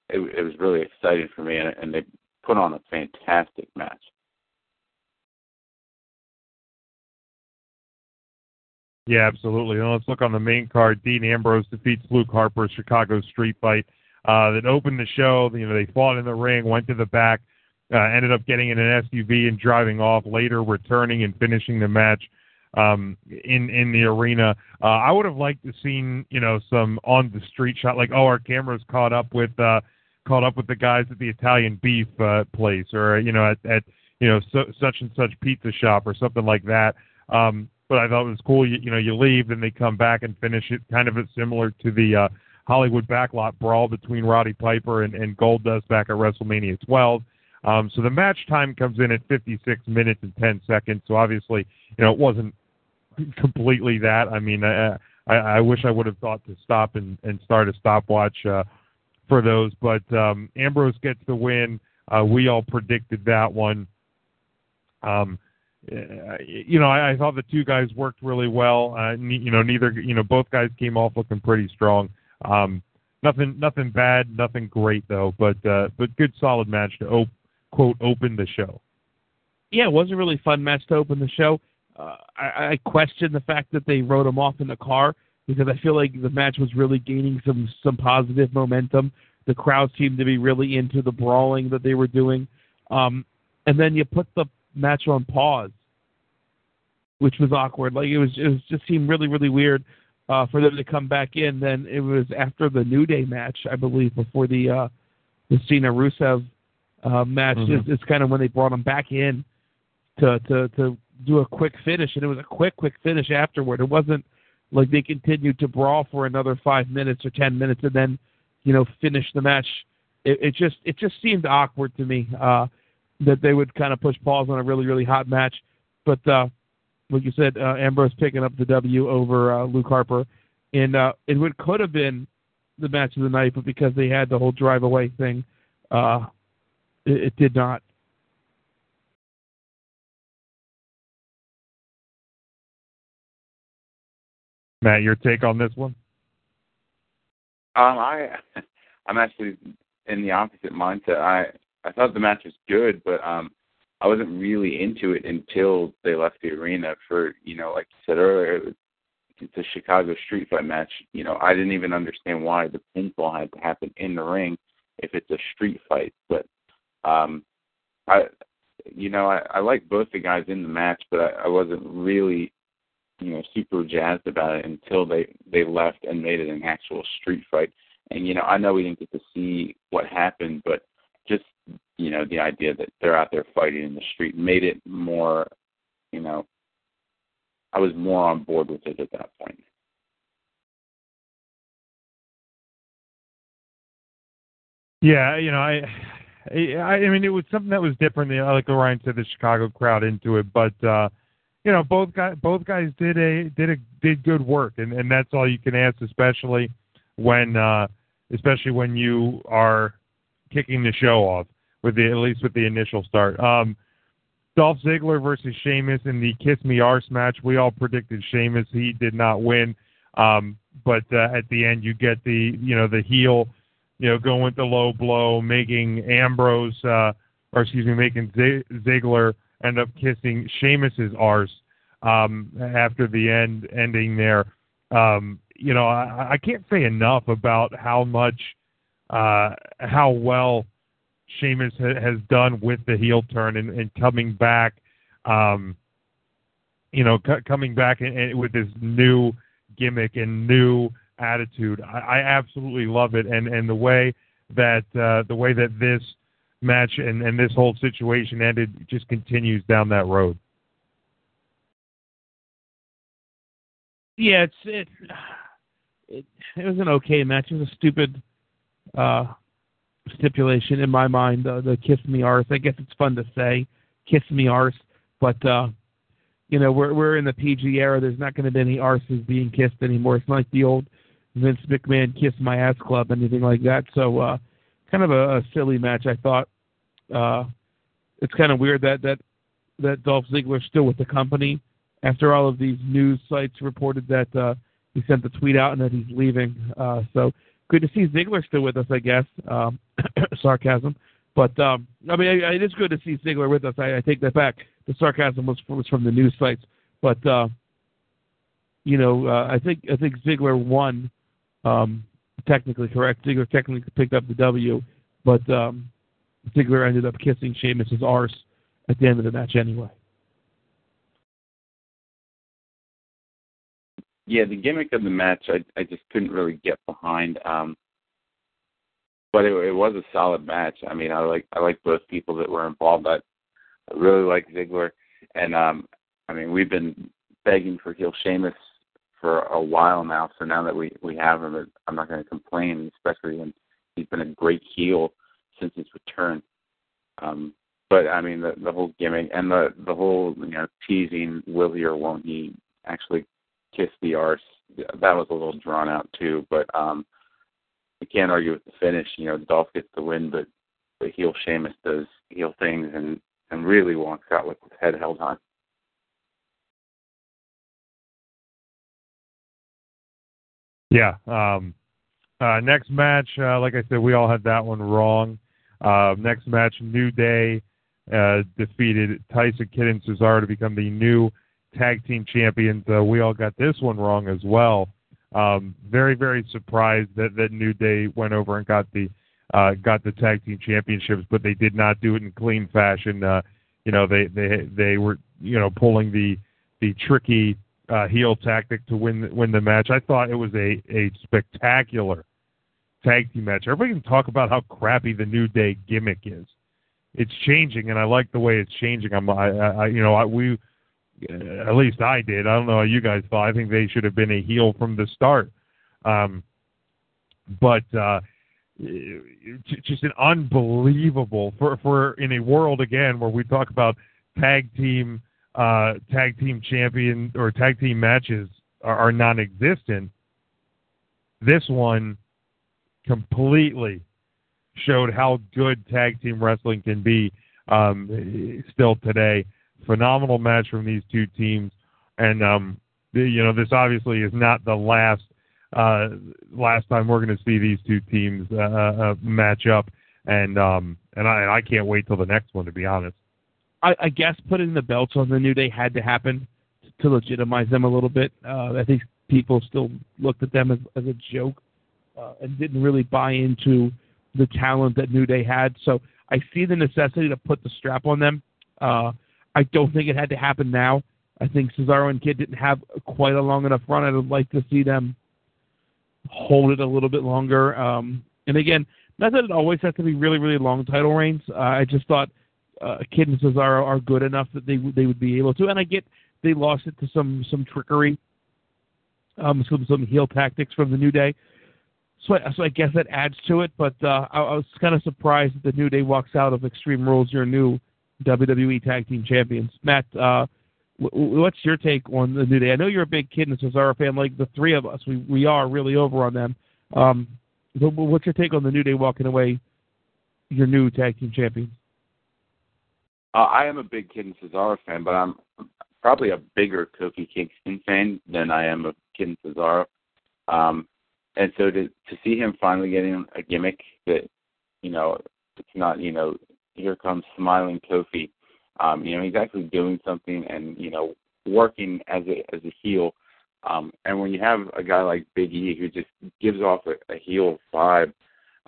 it, it was really exciting for me, and, and they put on a fantastic match. Yeah, absolutely. Let's look on the main card. Dean Ambrose defeats Luke Harper, Chicago Street Fight. Uh, that opened the show. You know, they fought in the ring, went to the back, uh, ended up getting in an SUV and driving off. Later, returning and finishing the match um, in in the arena. Uh, I would have liked to seen you know some on the street shot, like oh our cameras caught up with uh, caught up with the guys at the Italian Beef uh, place, or you know at, at you know, so, such and such pizza shop or something like that. Um, but I thought it was cool. You, you know, you leave, then they come back and finish it, kind of similar to the uh, Hollywood backlot brawl between Roddy Piper and, and Goldust back at WrestleMania 12. Um, so the match time comes in at 56 minutes and 10 seconds. So obviously, you know, it wasn't completely that. I mean, I, I, I wish I would have thought to stop and, and start a stopwatch uh, for those. But um, Ambrose gets the win. Uh, we all predicted that one. Um, uh, you know, I, I thought the two guys worked really well. Uh, ne- you know, neither, you know, both guys came off looking pretty strong. Um, nothing, nothing bad, nothing great though, but uh, but good, solid match to op- quote open the show. Yeah, it was a really fun match to open the show. Uh, I, I question the fact that they wrote him off in the car because I feel like the match was really gaining some some positive momentum. The crowd seemed to be really into the brawling that they were doing, um, and then you put the match on pause, which was awkward. Like it was, it was just seemed really really weird uh, for them to come back in. Then it was after the New Day match, I believe, before the uh, the Cena Rusev uh, match. Mhm. It's, it's kind of when they brought him back in to to to do a quick finish, and it was a quick quick finish afterward. It wasn't like they continued to brawl for another five minutes or ten minutes and then you know finish the match. It, it just it just seemed awkward to me uh, that they would kind of push pause on a really really hot match, but. uh like you said, uh, Ambrose picking up the W over uh, Luke Harper, and uh, it would could have been the match of the night, but because they had the whole drive away thing, uh, it, it did not. Matt, your take on this one? Um, I, I'm actually in the opposite mindset. I I thought the match was good, but um, I wasn't really into it until they left the arena for you know, like you said earlier, it was, it's a Chicago street fight match. You know, I didn't even understand why the pinfall had to happen in the ring if it's a street fight. But um, I, you know, I, I like both the guys in the match, but I, I wasn't really you know super jazzed about it until they they left and made it an actual street fight. And you know, I know we didn't get to see what happened, but just you know the idea that they're out there fighting in the street made it more, you know, I was more on board with it at that point. Yeah, you know, I, I, I mean, it was something that was different. Like Orion said, the Chicago crowd into it, but uh, you know, both guys, both guys did a did a did good work, and and that's all you can ask, especially when, uh, especially when you are kicking the show off with the at least with the initial start. Um, Dolph Ziggler versus Sheamus in the Kiss Me Arse match. We all predicted Sheamus. He did not win. Um, but uh, at the end, you get the you know the heel, you know, going with the low blow, making Ambrose, uh, or excuse me, making Z- Ziggler end up kissing Sheamus's arse um, after the end ending there. Um, you know, I, I can't say enough about how much, uh, how well Sheamus ha- has done with the heel turn and, and coming back, um, you know, c- coming back and, and with this new gimmick and new attitude. I, I absolutely love it, and and the way that uh, the way that this match and and this whole situation ended just continues down that road. Yeah, it's it, it it was an okay match. It was a stupid uh stipulation in my mind. Uh, the kiss me arse. I guess it's fun to say, kiss me arse, but uh you know we're we're in the PG era. There's not going to be any arses being kissed anymore. It's not like the old Vince McMahon kiss my ass club, anything like that. So uh kind of a, a silly match. I thought. Uh It's kind of weird that that that Dolph Ziggler's still with the company after all of these news sites reported that uh, he sent the tweet out and that he's leaving. Uh, so good to see Ziggler still with us, I guess. Um, sarcasm, but um, I mean, it is good to see Ziggler with us. I, I take that back. The sarcasm was was from the news sites, but uh, you know, uh, I think I think Ziggler won. Um, technically correct. Ziggler technically picked up the W, but um, Ziggler ended up kissing Sheamus's arse at the end of the match anyway. Yeah, the gimmick of the match, I I just couldn't really get behind. Um, but it, it was a solid match. I mean, I like I like both people that were involved. But I really like Ziggler, and um, I mean we've been begging for heel Sheamus for a while now. So now that we we have him, I'm not going to complain, especially when he's been a great heel since his return. Um, but I mean the the whole gimmick and the the whole you know teasing will he or won't he actually kiss the arse that was a little drawn out too. But um, we can't argue with the finish. You know, Dolph gets the win, but the heel Sheamus does heel things and and really walks out with his head held high. Yeah. Um, uh, next match, uh, like I said, we all had that one wrong. Uh, next match, New Day uh, defeated Tyson Kidd and Cesaro to become the new tag team champions. Uh, we all got this one wrong as well. Um, very, very surprised that, that New Day went over and got the uh, got the tag team championships, but they did not do it in clean fashion. Uh, you know, they they they were you know pulling the the tricky uh, heel tactic to win win the match. I thought it was a a spectacular tag team match. Everybody can talk about how crappy the New Day gimmick is. It's changing, and I like the way it's changing. I'm, I, I you know, I, we, at least I did. I don't know how you guys thought. I think they should have been a heel from the start. Um, but uh, just an unbelievable for for in a world again where we talk about tag team uh, tag team champion or tag team matches are, are non-existent. This one completely showed how good tag team wrestling can be um, still today. Phenomenal match from these two teams, and um, you know this obviously is not the last uh, last time we're going to see these two teams uh, uh, match up, and um, and I, I can't wait till the next one to be honest. I, I guess putting the belts on the New Day had to happen to legitimize them a little bit. Uh, I think people still looked at them as, as a joke uh, and didn't really buy into the talent that New Day had. So I see the necessity to put the strap on them. Uh, I don't think it had to happen now. I think Cesaro and Kidd didn't have quite a long enough run. I would like to see them hold it a little bit longer. Um, and again, not that it always has to be really, really long title reigns. Uh, I just thought uh, Kidd and Cesaro are good enough that they they would be able to. And I get they lost it to some some trickery, um, some some heel tactics from the New Day. So I, so I guess that adds to it. But uh, I, I was kind of surprised that the New Day walks out of Extreme Rules, your new WWE Tag Team Champions. Matt, uh, w- what's your take on the New Day? I know you're a big Kidd and Cesaro fan, like the three of us. We we are really over on them. Um, what's your take on the New Day walking away, your new tag team champions? Uh, I am a big Kidd and Cesaro fan, but I'm probably a bigger Kofi Kingston fan than I am of Kidd and Cesaro. Um, and so to to see him finally getting a gimmick that, you know, it's not you know here comes smiling Kofi. Um, you know, he's actually doing something and you know working as a as a heel. Um, and when you have a guy like Big E who just gives off a, a heel vibe,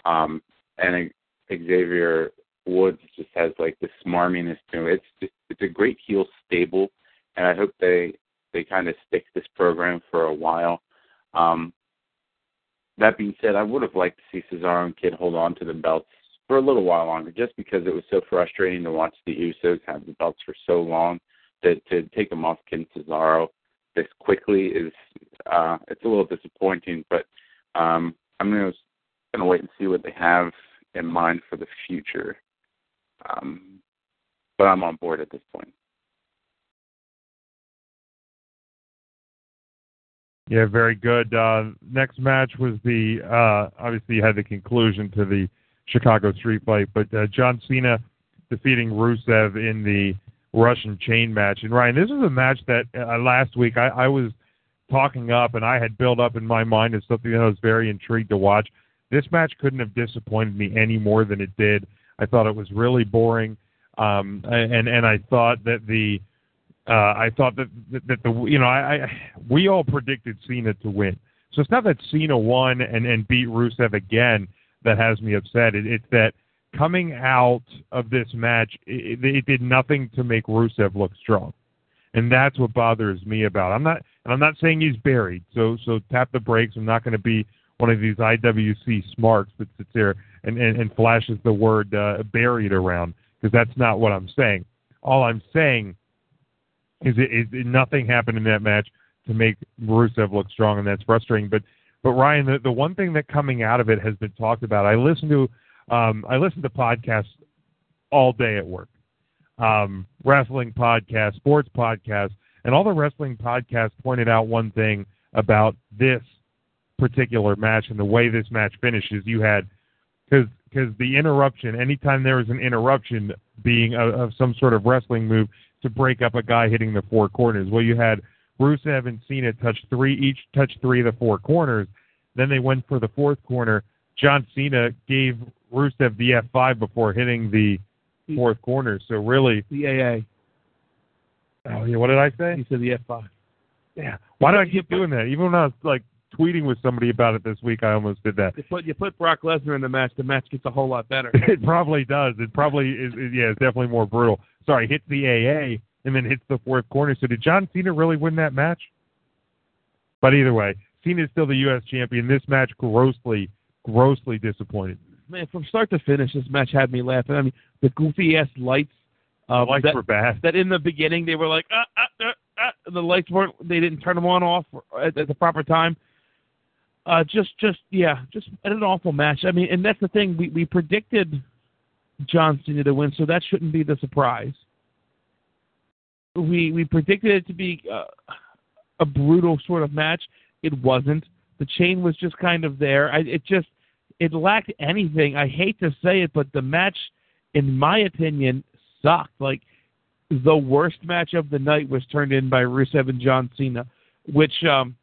um, and a, Xavier Woods just has like this smarminess to him. It's just it's a great heel stable, and I hope they they kind of stick this program for a while. Um, that being said, I would have liked to see Cesaro and Kidd hold on to the belts for a little while longer, just because it was so frustrating to watch the Usos have the belts for so long. That to take them off Kidd Cesaro this quickly is uh, it's a little disappointing. But um, I'm gonna gonna wait and see what they have in mind for the future. Um, but I'm on board at this point. Yeah, very good. Uh, next match was the uh, obviously you had the conclusion to the Chicago Street Fight, but uh, John Cena defeating Rusev in the Russian Chain match. And Ryan, this is a match that uh, last week I, I was talking up and I had built up in my mind as something that I was very intrigued to watch. This match couldn't have disappointed me any more than it did. I thought it was really boring, um, and and I thought that the uh, I thought that, that that the you know I, I we all predicted Cena to win. So it's not that Cena won and and beat Rusev again that has me upset. It, it's that coming out of this match, it, it did nothing to make Rusev look strong, and that's what bothers me about. I'm not and I'm not saying he's buried. So so tap the brakes. I'm not going to be one of these IWC smarts that sits there and, and, and flashes the word uh, buried around because that's not what I'm saying. All I'm saying is, it, is it, nothing happened in that match to make Rusev look strong, and that's frustrating. But but Ryan, the, the one thing that coming out of it has been talked about. I listen to um, I listen to podcasts all day at work, um, wrestling podcasts, sports podcasts, and all the wrestling podcasts pointed out one thing about this particular match and the way this match finishes. You had because because the interruption, anytime there was an interruption being a, of some sort of wrestling move to break up a guy hitting the four corners. Well, you had Rusev and Cena touch three each touch three of the four corners. Then they went for the fourth corner. John Cena gave Rusev the F5 before hitting the fourth corner. So really, the AA. Oh yeah, what did I say? He said the F5. Yeah. Why do I keep doing that? Even when I was like tweeting with somebody about it this week, I almost did that. You put you put Brock Lesnar in the match, the match gets a whole lot better. it probably does. It probably is. Yeah, it's definitely more brutal. Sorry, hits the AA and then hits the fourth corner. So did John Cena really win that match? But either way, Cena is still the U.S. champion. This match grossly, grossly disappointed. Man, from start to finish, this match had me laughing. I mean, the goofy ass lights. Uh, lights that, were bad. That in the beginning they were like, ah, ah, ah, ah, the lights weren't. They didn't turn them on off at, at the proper time. Uh, just, just, yeah, just an awful match. I mean, and that's the thing. We we predicted John Cena to win, so that shouldn't be the surprise. We we predicted it to be uh, a brutal sort of match. It wasn't. The chain was just kind of there. I, it just it lacked anything. I hate to say it, but the match, in my opinion, sucked. Like the worst match of the night was turned in by Rusev and John Cena, which um,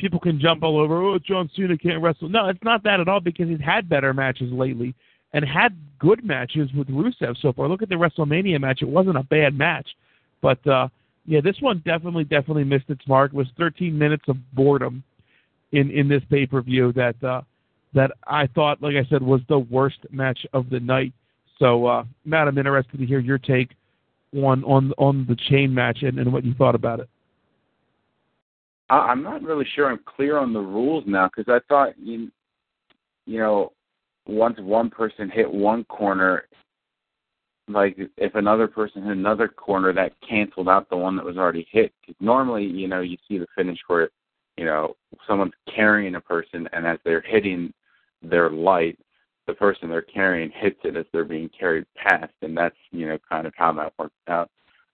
people can jump all over. Oh, John Cena can't wrestle. No, it's not that at all because he's had better matches lately and had good matches with Rusev so far. Look at the WrestleMania match; it wasn't a bad match, but uh, yeah, this one definitely, definitely missed its mark. It was 13 minutes of boredom in in this pay per view that uh, that I thought, like I said, was the worst match of the night. So, uh, Matt, I'm interested to hear your take on on on the chain match and, and what you thought about it. I'm not really sure I'm clear on the rules now because I thought you you know once one person hit one corner, like if another person hit another corner, that canceled out the one that was already hit. Cause normally, you know, you see the finish where you know someone's carrying a person, and as they're hitting their light, the person they're carrying hits it as they're being carried past, and that's you know kind of how that worked out.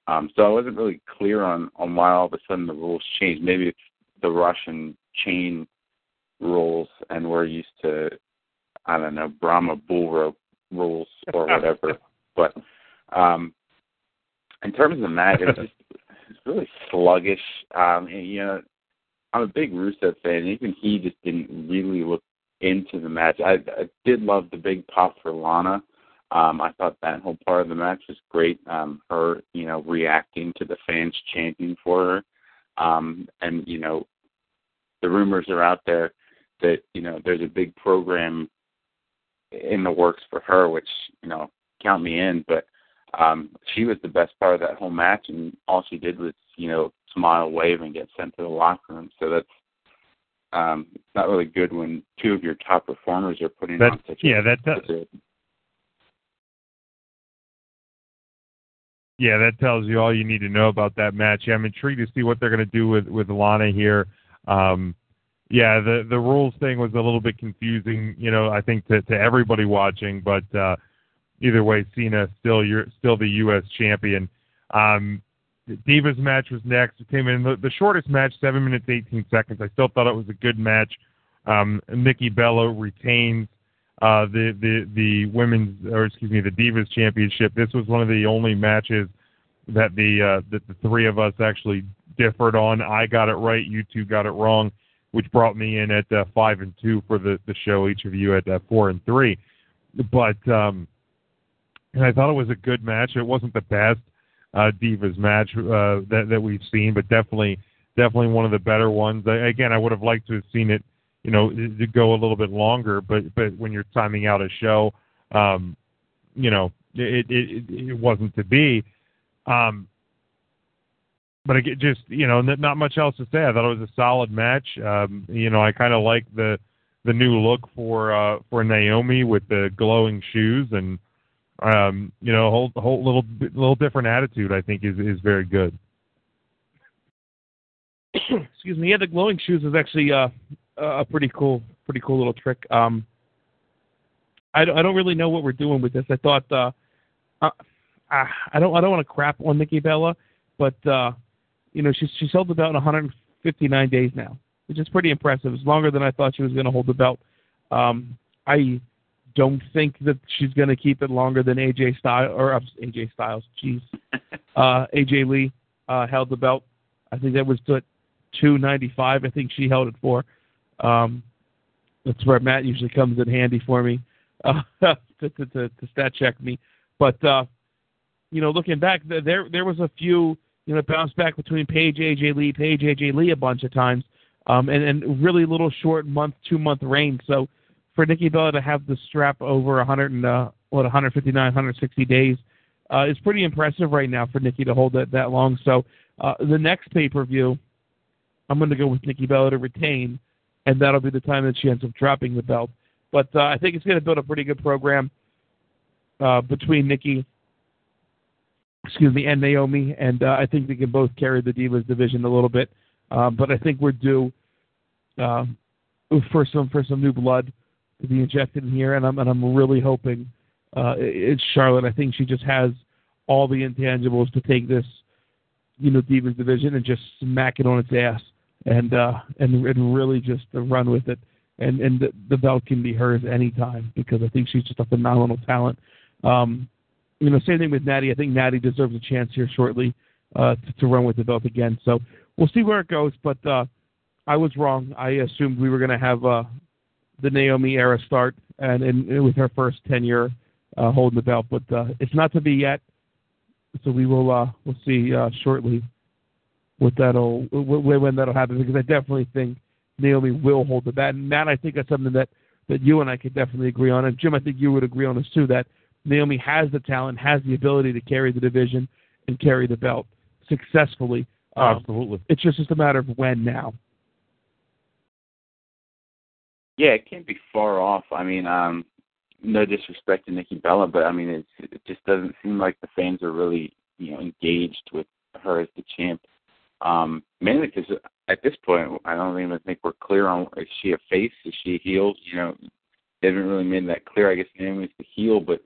Um, so I wasn't really clear on on why all of a sudden the rules changed. Maybe it's the Russian chain rules, and we're used to I don't know Brahma bull rope rules or whatever. but um, in terms of the match, it was just it's really sluggish. Um, and, you know, I'm a big Rusev fan, and even he just didn't really look into the match. I, I did love the big pop for Lana. Um, I thought that whole part of the match was great. Um, her, you know, reacting to the fans chanting for her, um, and you know, the rumors are out there that you know there's a big program in the works for her, which you know, count me in. But um, she was the best part of that whole match, and all she did was you know smile, wave, and get sent to the locker room. So that's um, it's not really good when two of your top performers are putting that, on such yeah, a that does. Yeah, that tells you all you need to know about that match. Yeah, I'm intrigued to see what they're going to do with with Lana here. Um, yeah, the the rules thing was a little bit confusing, you know, I think to to everybody watching, but uh either way, Cena still you're still the US champion. Um Divas match was next. It came in the, the shortest match, seven minutes eighteen seconds. I still thought it was a good match. Um, Nikki Bella retains uh, the the the women's or excuse me the Divas Championship. This was one of the only matches that the uh, that the three of us actually differed on. I got it right. You two got it wrong, which brought me in at uh, five and two for the the show. Each of you at uh, four and three. But um, and I thought it was a good match. It wasn't the best uh, Divas match uh, that that we've seen, but definitely definitely one of the better ones. I, again, I would have liked to have seen it, you know, to go a little bit longer, but but when you're timing out a show, um, you know, it it it wasn't to be. Um, but again, just you know, not much else to say. I thought it was a solid match. Um, you know, I kind of like the the new look for uh, for Naomi with the glowing shoes and Um, you know, whole whole little little different attitude. I think is is very good. Excuse me. Yeah, the glowing shoes is actually uh, a pretty cool, pretty cool little trick. Um, I, I don't really know what we're doing with this. I thought uh, uh, I don't I don't want to crap on Nikki Bella, but uh, you know she's she's held the belt in 159 days now, which is pretty impressive. It's longer than I thought she was going to hold the belt. Um, I don't think that she's going to keep it longer than AJ Styles or AJ Styles. Jeez, uh, AJ Lee uh, held the belt. I think that was at 295. I think she held it for. Um, that's where Matt usually comes in handy for me uh, to, to, to, to stat check me. But uh, you know, looking back, there there was a few you know bounce back between Paige AJ Lee, Paige AJ Lee a bunch of times, um, and and really little short month two month reign. So for Nikki Bella to have the strap over 100 and uh, what 159 160 days uh, is pretty impressive right now for Nikki to hold that that long. So uh, the next pay per view, I'm going to go with Nikki Bella to retain, and that'll be the time that she ends up dropping the belt. But uh, I think it's going to build a pretty good program uh, between Nikki, excuse me, and Naomi, and uh, I think they can both carry the Divas division a little bit. Uh, but I think we're due uh, for some for some new blood to be injected in here, and I'm and I'm really hoping uh, it's Charlotte. I think she just has all the intangibles to take this, you know, Divas division and just smack it on its ass and uh, and and really just run with it. And and the, the belt can be hers anytime because I think she's just a phenomenal talent. Um, you know, same thing with Natty. I think Natty deserves a chance here shortly uh, to, to run with the belt again. So we'll see where it goes. But uh, I was wrong. I assumed we were going to have uh, the Naomi era start and, and with her first tenure uh, holding the belt, but uh, it's not to be yet. So we will uh, we'll see uh, shortly what that'll when that'll happen because I definitely think Naomi will hold the bat. And Matt, I think that's something that that you and I could definitely agree on. And Jim, I think you would agree on this too. That Naomi has the talent, has the ability to carry the division and carry the belt successfully. Um, Absolutely. It's just, just a matter of when now. Yeah, it can't be far off. I mean, um, no disrespect to Nikki Bella, but I mean, it's, it just doesn't seem like the fans are really, you know, engaged with her as the champ. Um, mainly because at this point, I don't even think we're clear on is she a face, is she heel? You know, they haven't really made that clear. I guess Naomi's the heel, but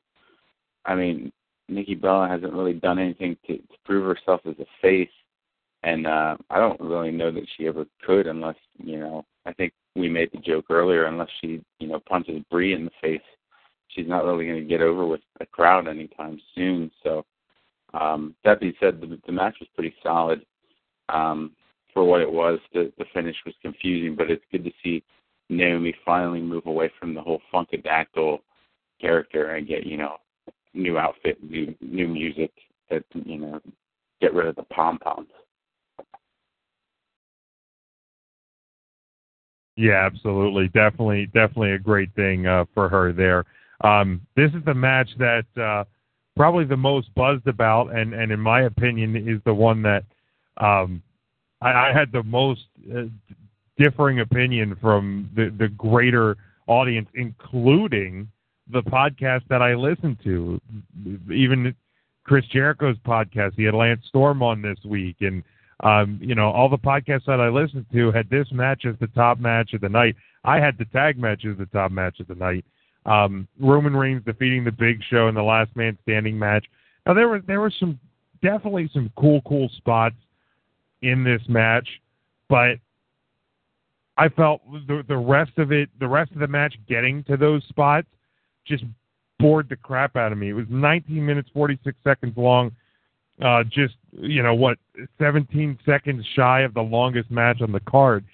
I mean, Nikki Bella hasn't really done anything to, to prove herself as a face, and uh, I don't really know that she ever could unless you know. I think we made the joke earlier. Unless she, you know, punches Brie in the face, she's not really going to get over with the crowd anytime soon. So, um, that being said, the, the match was pretty solid. Um, for what it was, the, the finish was confusing, but it's good to see Naomi finally move away from the whole funkadactyl character and get, you know, new outfit, new new music that you know, get rid of the pom poms. Yeah, absolutely, definitely, definitely a great thing uh, for her there. Um, this is the match that uh, probably the most buzzed about, and and in my opinion, is the one that um, I, I had the most uh, differing opinion from the the greater audience, including the podcast that I listened to, even Chris Jericho's podcast. He had Lance Storm on this week, and um, you know all the podcasts that I listened to had this match as the top match of the night. I had the tag match as the top match of the night. Um, Roman Reigns defeating the Big Show in the Last Man Standing match. Now there were there were some definitely some cool cool spots in this match, but I felt the the rest of it, the rest of the match, getting to those spots, just bored the crap out of me. It was 19 minutes 46 seconds long, uh, just you know what, 17 seconds shy of the longest match on the card.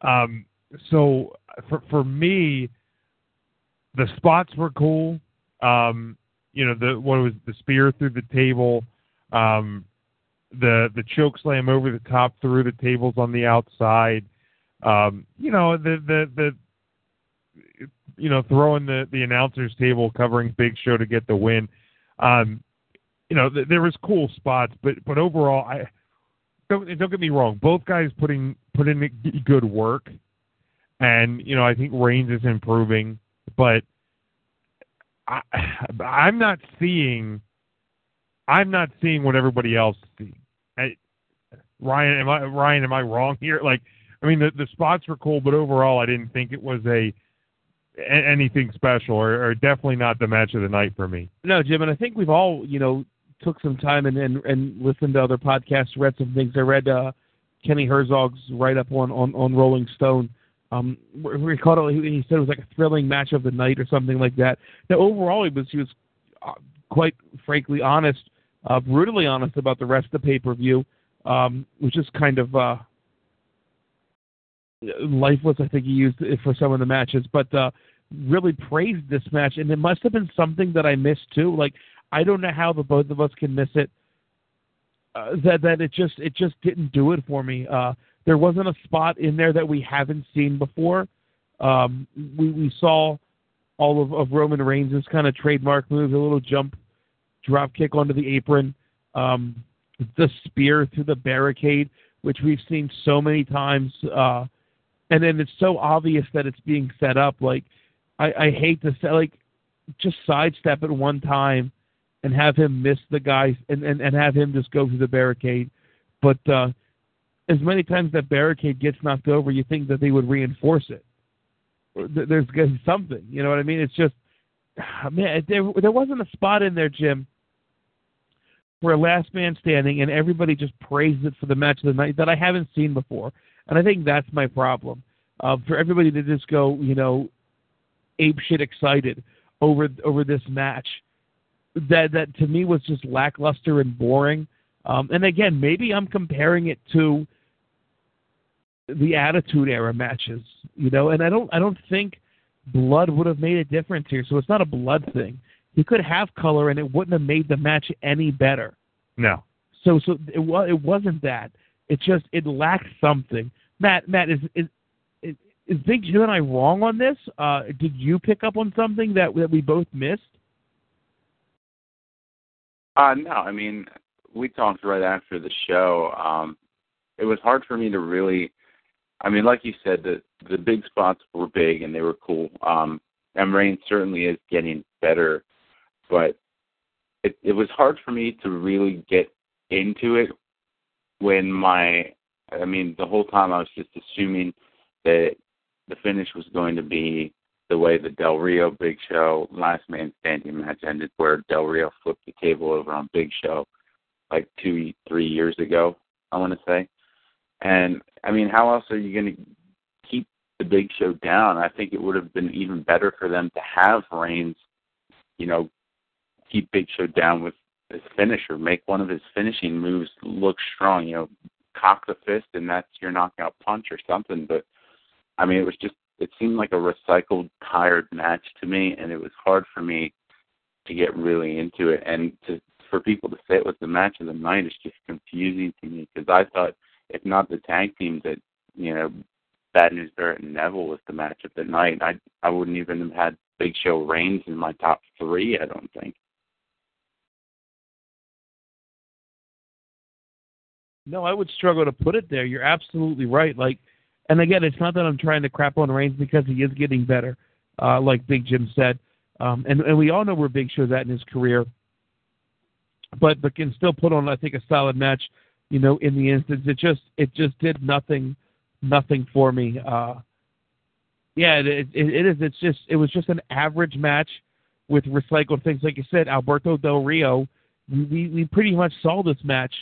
Um, so for for me, the spots were cool. Um, you know the what was the spear through the table. Um, the the choke slam over the top through the tables on the outside. Um, you know the the the you know throwing the the announcers table covering Big Show to get the win. Um, you know th- there was cool spots, but but overall I don't don't get me wrong. Both guys putting put in good work, and you know I think Reigns is improving, but I, I'm not seeing. I'm not seeing what everybody else. I, Ryan, am I Ryan? Am I wrong here? Like, I mean, the the spots were cool, but overall, I didn't think it was a anything special, or, or definitely not the match of the night for me. No, Jim, and I think we've all, you know, took some time and and, and listened to other podcasts, read some things. I read uh, Kenny Herzog's write up on, on on Rolling Stone. Um, we called it. He said it was like a thrilling match of the night or something like that. Now, overall, he was he was uh, quite frankly honest, uh, brutally honest about the rest of the pay per view, um, which is kind of uh, lifeless. I think he used it for some of the matches, but uh, really praised this match, and it must have been something that I missed too. Like I don't know how the both of us can miss it. Uh, that that it just it just didn't do it for me. Uh, there wasn't a spot in there that we haven't seen before. Um, we we saw all of, of Roman Reigns' kind of trademark moves, a little jump, drop kick onto the apron, um, the spear through the barricade, which we've seen so many times. Uh, and then it's so obvious that it's being set up. Like I, I hate to say, like just sidestep it one time and have him miss the guy and, and, and have him just go through the barricade. But uh, as many times that barricade gets knocked over, you think that they would reinforce it. There's something, you know what I mean? It's just, man, there there wasn't a spot in there, Jim, a last man standing, and everybody just praises it for the match of the night that I haven't seen before, and I think that's my problem. Uh, for everybody to just go, you know, ape shit excited over over this match that that to me was just lackluster and boring. Um, and again, maybe I'm comparing it to the Attitude Era matches, you know. And I don't I don't think blood would have made a difference here. So it's not a blood thing. He could have color, and it wouldn't have made the match any better. No. So so it was it wasn't that. It just it lacked something. Matt Matt is is is Big Jim and I wrong on this? Uh, did you pick up on something that that we both missed? Uh, no, I mean, we talked right after the show. Um, it was hard for me to really. I mean, like you said, the the big spots were big and they were cool. Um, and Reigns certainly is getting better, but it it was hard for me to really get into it when my. I mean, the whole time I was just assuming that the finish was going to be the way the Del Rio Big Show last man standing match ended, where Del Rio flipped the table over on Big Show like two, three years ago, I want to say. And I mean, how else are you going to keep the Big Show down? I think it would have been even better for them to have Reigns, you know, keep Big Show down with his finisher, make one of his finishing moves look strong. You know, cock the fist, and that's your knockout punch or something. But I mean, it was just it seemed like a recycled, tired match to me, and it was hard for me to get really into it. And to for people to say it was the match of the night is just confusing to me because I thought if not the tag teams that you know Bad News Barrett and Neville was the match of the night, I I wouldn't even have had Big Show Reigns in my top three. I don't think. No, I would struggle to put it there. You're absolutely right. Like and again, it's not that I'm trying to crap on Reigns because he is getting better, uh, like Big Jim said. Um, and, and we all know where Big Show's at in his career, but but can still put on I think a solid match. You know, in the instance, it just it just did nothing nothing for me. Uh, yeah, it, it, it is. It's just it was just an average match with recycled things. Like you said, Alberto Del Rio, we we pretty much saw this match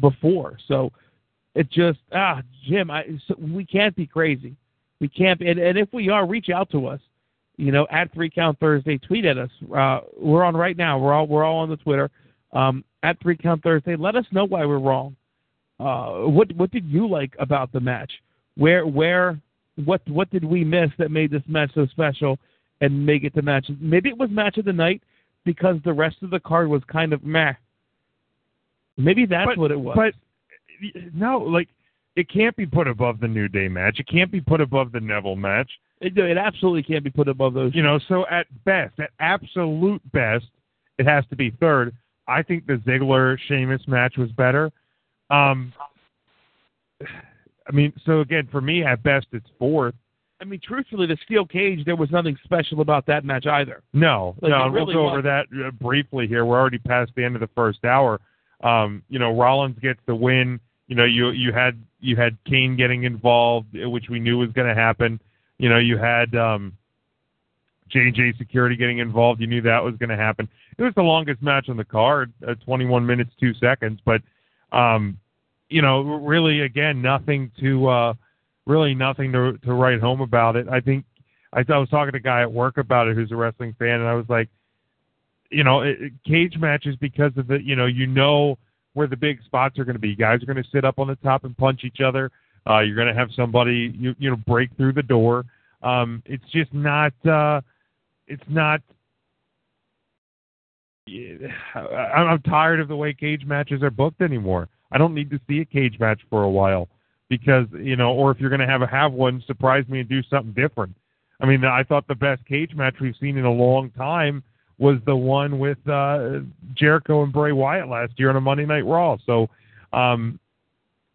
before, so it just ah, Jim, I so we can't be crazy. We can't, be, and, and if we are, reach out to us. You know, at Three Count Thursday, tweet at us. Uh, we're on right now. We're all we're all on the Twitter. Um, at Three Count Thursday, let us know why we're wrong. Uh, what what did you like about the match? Where where what what did we miss that made this match so special and make it the match? Maybe it was match of the night because the rest of the card was kind of meh. Maybe that's but, what it was. But no, like it can't be put above the New Day match. It can't be put above the Neville match. It, it absolutely can't be put above those. You know, so at best, at absolute best, it has to be third. I think the Ziggler Sheamus match was better. Um, I mean, so again, for me, at best, it's fourth. I mean, truthfully, the steel cage, there was nothing special about that match either. No, Like, no, really we'll go over that uh, briefly here. We're already past the end of the first hour. Um, you know, Rollins gets the win. You know, you you had you had Kane getting involved, which we knew was going to happen. You know, you had um, J&J Security getting involved. You knew that was going to happen. It was the longest match on the card, uh, 21 minutes 2 seconds, but um, you know, really again nothing to uh, really nothing to to write home about it. I think I, I was talking to a guy at work about it who's a wrestling fan, and I was like, you know, it, cage matches because of the, you know, you know where the big spots are going to be. Guys are going to sit up on the top and punch each other. Uh, you're going to have somebody, you you know, break through the door. Um, it's just not. Uh, it's not. I- I'm tired of the way cage matches are booked anymore. I don't need to see a cage match for a while because you know, or if you're going to have a have one, surprise me and do something different. I mean, I thought the best cage match we've seen in a long time was the one with uh, Jericho and Bray Wyatt last year on a Monday Night Raw. So, um,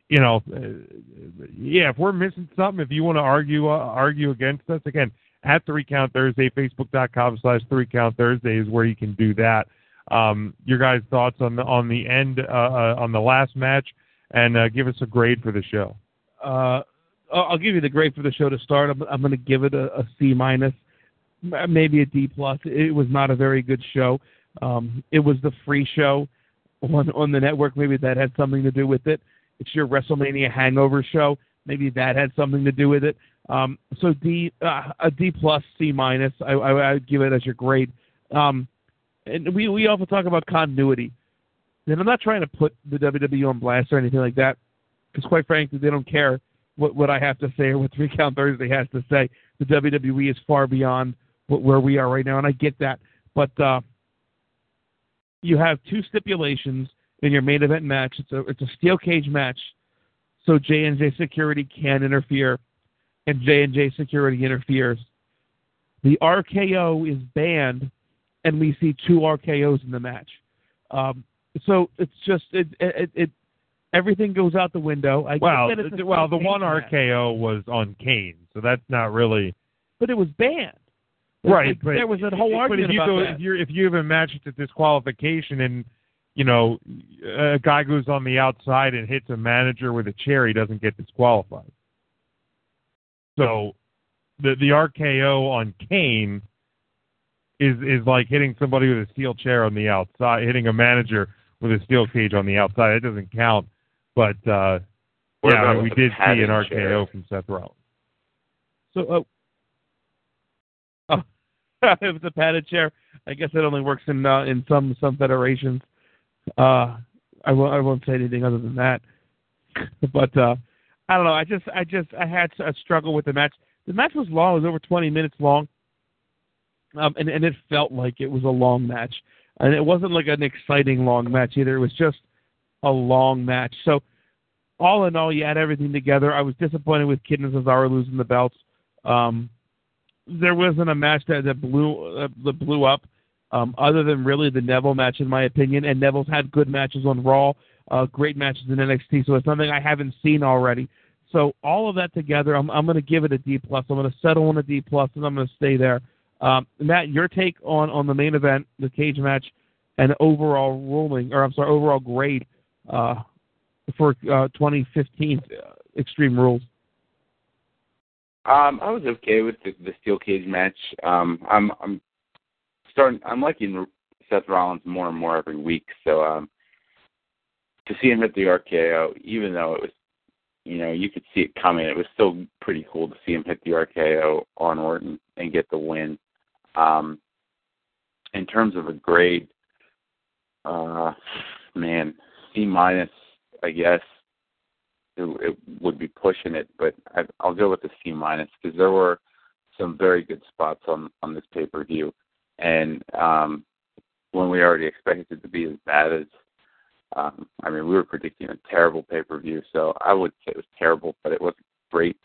you know, uh, yeah, if we're missing something, if you want to argue uh, argue against us, again, at Three Count Thursday, Facebook.com slash Three Count Thursday is where you can do that. Um, your guys' thoughts on the on the end uh, uh, on the last match, and uh, give us a grade for the show. Uh, I'll give you the grade for the show to start. I'm, I'm going to give it a, a C minus, maybe a D plus. It was not a very good show. Um, it was the free show on on the network. Maybe that had something to do with it. It's your WrestleMania hangover show. Maybe that had something to do with it. Um, so D uh, a D plus C minus. I, I I would give it as your grade. Um, and we we often talk about continuity. And I'm not trying to put the WWE on blast or anything like that because quite frankly, they don't care what, what I have to say or what Three Count Thursday has to say. The WWE is far beyond where we are right now, and I get that. But uh, you have two stipulations in your main event match. It's a it's a steel cage match, so J and J Security can interfere, and J and J Security interferes. The RKO is banned, and we see two RKO's in the match. Um, so it's just it, it, it everything goes out the window. I Well, that it's a th- well, the one match, RKO was on Kane, so that's not really but it was banned. Right. But there was a whole but argument if you about go, that. if you're, if you have a match to disqualification and you know a guy goes on the outside and hits a manager with a chair, he doesn't get disqualified. So the the RKO on Kane is is like hitting somebody with a steel chair on the outside, hitting a manager with a steel cage on the outside. It doesn't count. But uh yeah, I mean, we did see an padded chair? RKO from Seth Rollins. So, uh, if it's a padded chair, I guess it only works in uh, in some some federations. Uh, I won't I won't say anything other than that. but uh, I don't know. I just I just I had a struggle with the match. The match was long. It was over 20 minutes long, um, and and it felt like it was a long match. And it wasn't like an exciting long match either. It was just a long match. So all in all, you add everything together. I was disappointed with Kidd and Cesaro losing the belts. Um, there wasn't a match that, that blew uh, that blew up, um, other than really the Neville match, in my opinion. And Neville's had good matches on Raw, uh, great matches in NXT. So it's something I haven't seen already. So all of that together, I'm I'm going to give it a D plus. I'm going to settle on a D plus, and I'm going to stay there. Um, Matt, your take on on the main event, the cage match, and overall ruling, or I'm sorry, overall grade uh, for uh, 2015 uh, Extreme Rules. Um, I was okay with the, the steel cage match. Um, I'm I'm starting. I'm liking Seth Rollins more and more every week. So um, to see him hit the RKO, even though it was, you know, you could see it coming, it was still pretty cool to see him hit the RKO on Orton and get the win. Um, in terms of a grade, uh, man, C minus, I guess it, it would be pushing it, but I, I'll go with the C minus because there were some very good spots on on this pay per view, and um, when we already expected it to be as bad as, um, I mean, we were predicting a terrible pay per view, so I would say it was terrible, but it wasn't great,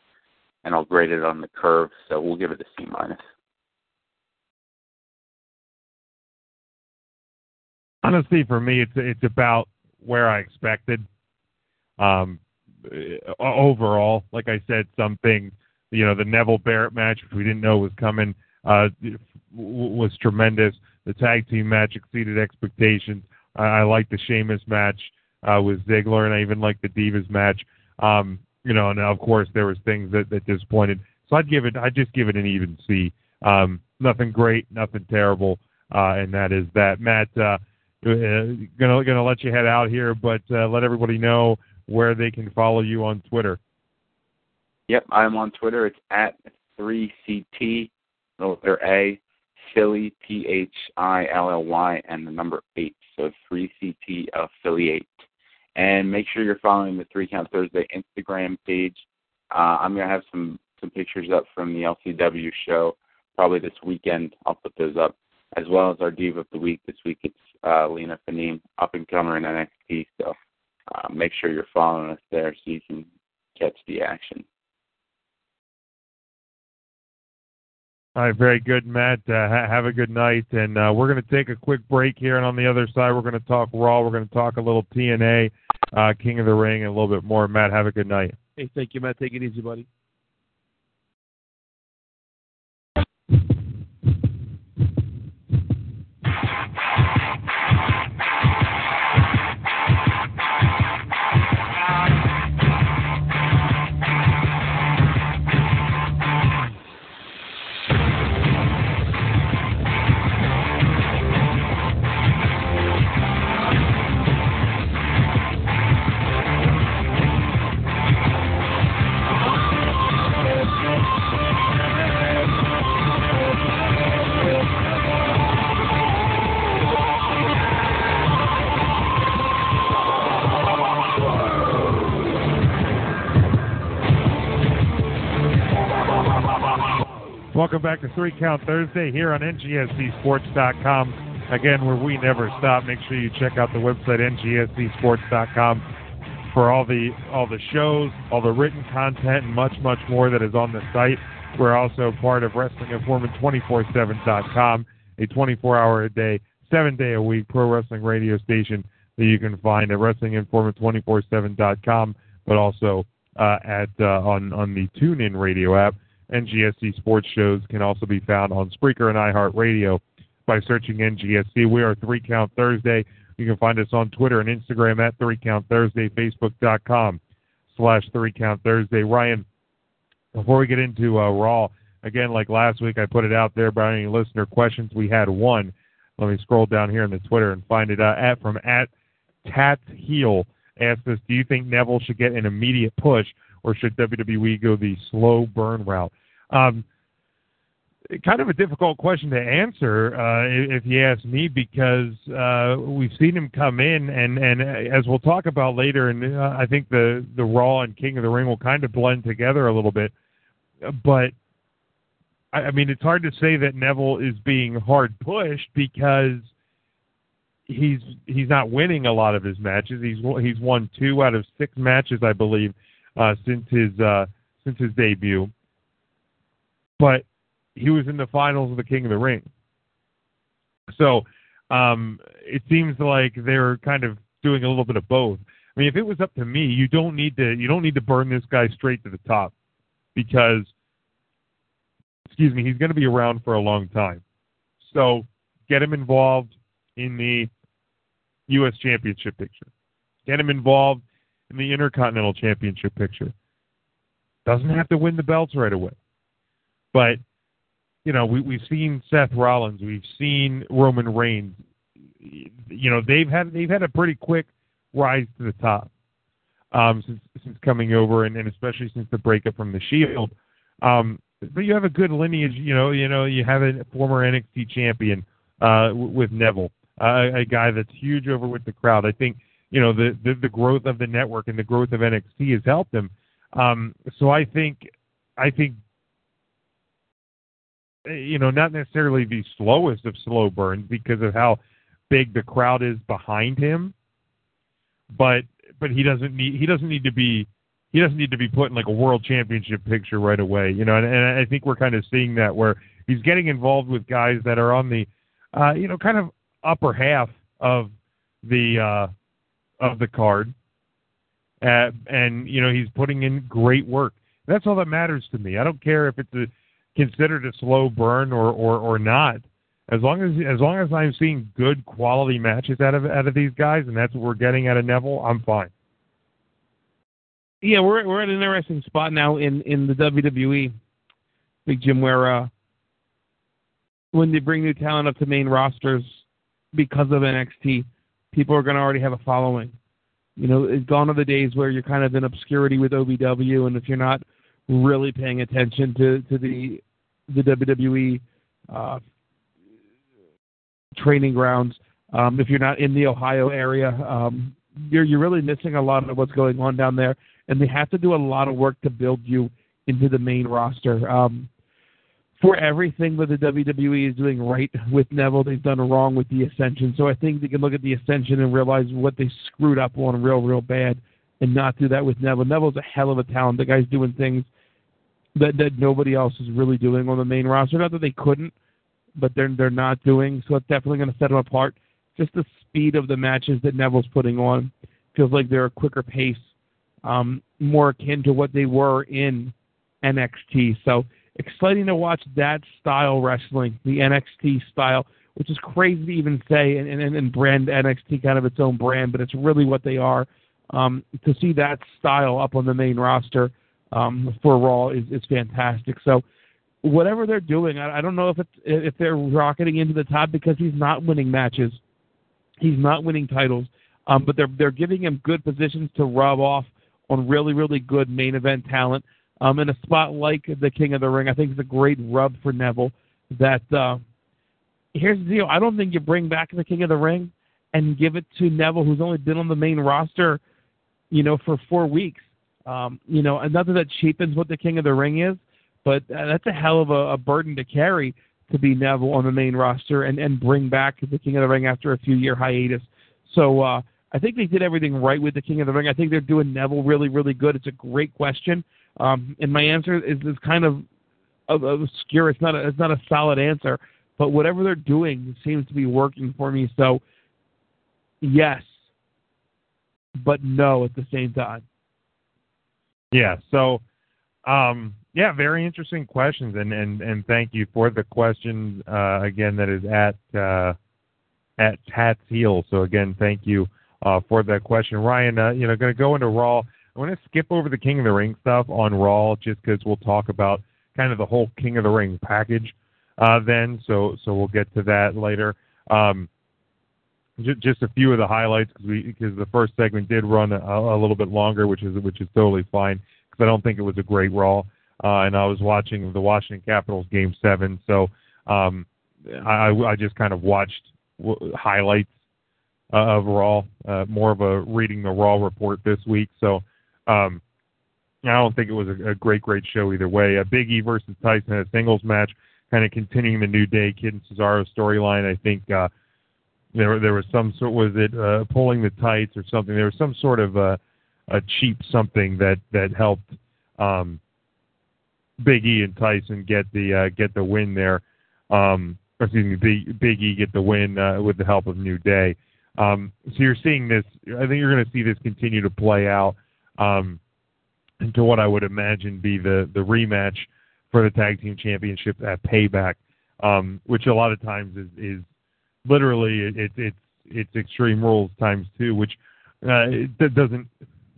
and I'll grade it on the curve, so we'll give it a C minus. honestly, for me, it's it's about where I expected. Um, overall, like I said, some things you know the Neville Barrett match, which we didn't know was coming, uh, was tremendous. The tag team match exceeded expectations. I, I like the Sheamus match uh, with Ziggler, and I even like the Divas match. Um, you know, and of course there was things that, that disappointed. So I'd give it, I'd just give it an even C. Um, nothing great, nothing terrible, uh, and that is that. Matt, uh, uh, gonna gonna let you head out here, but uh, let everybody know where they can follow you on Twitter. Yep, I'm on Twitter. It's at 3CT, letter A, Philly, P H I L L Y, and the number 8. So 3CT affiliate. And make sure you're following the Three Count Thursday Instagram page. Uh, I'm going to have some, some pictures up from the LCW show probably this weekend. I'll put those up, as well as our Diva of the Week. This week it's uh, Lena Fanim, up and comer in NXT. So uh, make sure you're following us there so you can catch the action. All right, very good, Matt. Uh, ha- have a good night, and uh, we're going to take a quick break here. And on the other side, we're going to talk Raw. We're going to talk a little TNA, uh, King of the Ring, and a little bit more. Matt, have a good night. Hey, thank you, Matt. Take it easy, buddy. Welcome back to Three Count Thursday here on NGSCSports.com. Again, where we never stop. Make sure you check out the website NGSCSports.com for all the all the shows, all the written content, and much much more that is on the site. We're also part of Wrestling Informant 247.com, a 24-hour a day, seven day a week pro wrestling radio station that you can find at WrestlingInformant247.com, but also uh, at uh, on on the TuneIn Radio app. NGSC sports shows can also be found on Spreaker and iHeartRadio by searching NGSC. We are Three Count Thursday. You can find us on Twitter and Instagram at Three Count Thursday, Facebook.com slash Three Count Thursday. Ryan, before we get into uh, Raw, again, like last week, I put it out there about any listener questions. We had one. Let me scroll down here in the Twitter and find it uh, at from at Tat Heel asked us, do you think Neville should get an immediate push or should WWE go the slow burn route? Um, kind of a difficult question to answer, uh, if you ask me, because uh, we've seen him come in, and and as we'll talk about later, and uh, I think the the Raw and King of the Ring will kind of blend together a little bit, but. I I mean, it's hard to say that Neville is being hard pushed because he's he's not winning a lot of his matches. He's he's won two out of six matches, I believe, uh, since his uh, since his debut. But he was in the finals of the King of the Ring. So um, it seems like they're kind of doing a little bit of both. I mean, if it was up to me, you don't need to you don't need to burn this guy straight to the top because excuse me, he's going to be around for a long time. So get him involved in the U.S. Championship picture. Get him involved in the Intercontinental Championship picture. Doesn't have to win the belts right away. But, you know, we, we've seen Seth Rollins. We've seen Roman Reigns. You know, they've had they've had a pretty quick rise to the top um, since since coming over, and, and especially since the breakup from the Shield. Um, but you have a good lineage. You know, you know, you have a former NXT champion uh, with Neville, uh, a guy that's huge over with the crowd. I think you know the, the the growth of the network and the growth of NXT has helped him. Um, so I think I think you know not necessarily the slowest of slow burns because of how big the crowd is behind him, but but he doesn't need he doesn't need to be he doesn't need to be put in like a world championship picture right away. You know, and, and I think we're kind of seeing that where he's getting involved with guys that are on the uh, you know kind of upper half of the uh, of the card, uh, and you know he's putting in great work. That's all that matters to me. I don't care if it's a, considered a slow burn or, or, or not. As long as as long as I'm seeing good quality matches out of out of these guys, and that's what we're getting out of Neville, I'm fine. Yeah, we're we're at an interesting spot now in in the WWE, Big Jim, where uh, when they bring new talent up to main rosters because of NXT, people are going to already have a following. You know, it's gone are the days where you're kind of in obscurity with OVW, and if you're not really paying attention to to the the WWE uh, training grounds. Um, if you're not in the Ohio area, um, you're you're really missing a lot of what's going on down there, and they have to do a lot of work to build you into the main roster. Um, for everything that the WWE is doing right with Neville, they've done wrong with the Ascension. So I think they can look at the Ascension and realize what they screwed up on real, real bad, and not do that with Neville. Neville's a hell of a talent. The guy's doing things that that nobody else is really doing on the main roster. Not that they couldn't, but they're they're not doing. So it's definitely going to set them apart. Just the speed of the matches that Neville's putting on feels like they're a quicker pace, um, more akin to what they were in NXT. So exciting to watch that style wrestling, the NXT style, which is crazy to even say and, and, and brand NXT kind of its own brand, but it's really what they are. Um, to see that style up on the main roster um, for Raw is, is fantastic. So whatever they're doing, I, I don't know if it's if they're rocketing into the top because he's not winning matches, he's not winning titles, um, but they're they're giving him good positions to rub off on really really good main event talent. Um, in a spot like the King of the Ring, I think it's a great rub for Neville. That uh, here's the deal: I don't think you bring back the King of the Ring and give it to Neville, who's only been on the main roster, you know, for four weeks. Um, you know, another that cheapens what the King of the Ring is, but uh, that's a hell of a, a burden to carry to be Neville on the main roster and, and bring back the King of the Ring after a few year hiatus. So uh, I think they did everything right with the King of the Ring. I think they're doing Neville really, really good. It's a great question, um, and my answer is, is kind of obscure. It's not a, it's not a solid answer, but whatever they're doing seems to be working for me. So yes, but no at the same time. Yeah. So, um, yeah, very interesting questions, and and and thank you for the question uh, again. That is at uh, at Tat's heel. So again, thank you uh, for that question, Ryan. Uh, you know, going to go into Raw. I want to skip over the King of the Ring stuff on Raw, just because we'll talk about kind of the whole King of the Ring package uh, then. So so we'll get to that later. Um, just a few of the highlights because we because the first segment did run a, a little bit longer, which is which is totally fine because I don't think it was a great Raw. Uh, and I was watching the Washington Capitals game seven, so um, I, I just kind of watched w- highlights uh, of Raw, uh, more of a reading the Raw report this week. So um, I don't think it was a, a great, great show either way. A Big E versus Tyson in a singles match, kind of continuing the New Day Kidd and Cesaro storyline. I think uh, there there was some sort was it uh, pulling the tights or something. There was some sort of uh, a cheap something that that helped um, Big E and Tyson get the uh, get the win there. Um, or excuse me, Big, Big E get the win uh, with the help of New Day. Um, so you're seeing this. I think you're going to see this continue to play out um, into what I would imagine be the the rematch for the tag team championship at Payback, um, which a lot of times is is literally it, it, it's it's Extreme Rules times two, which uh, it doesn't.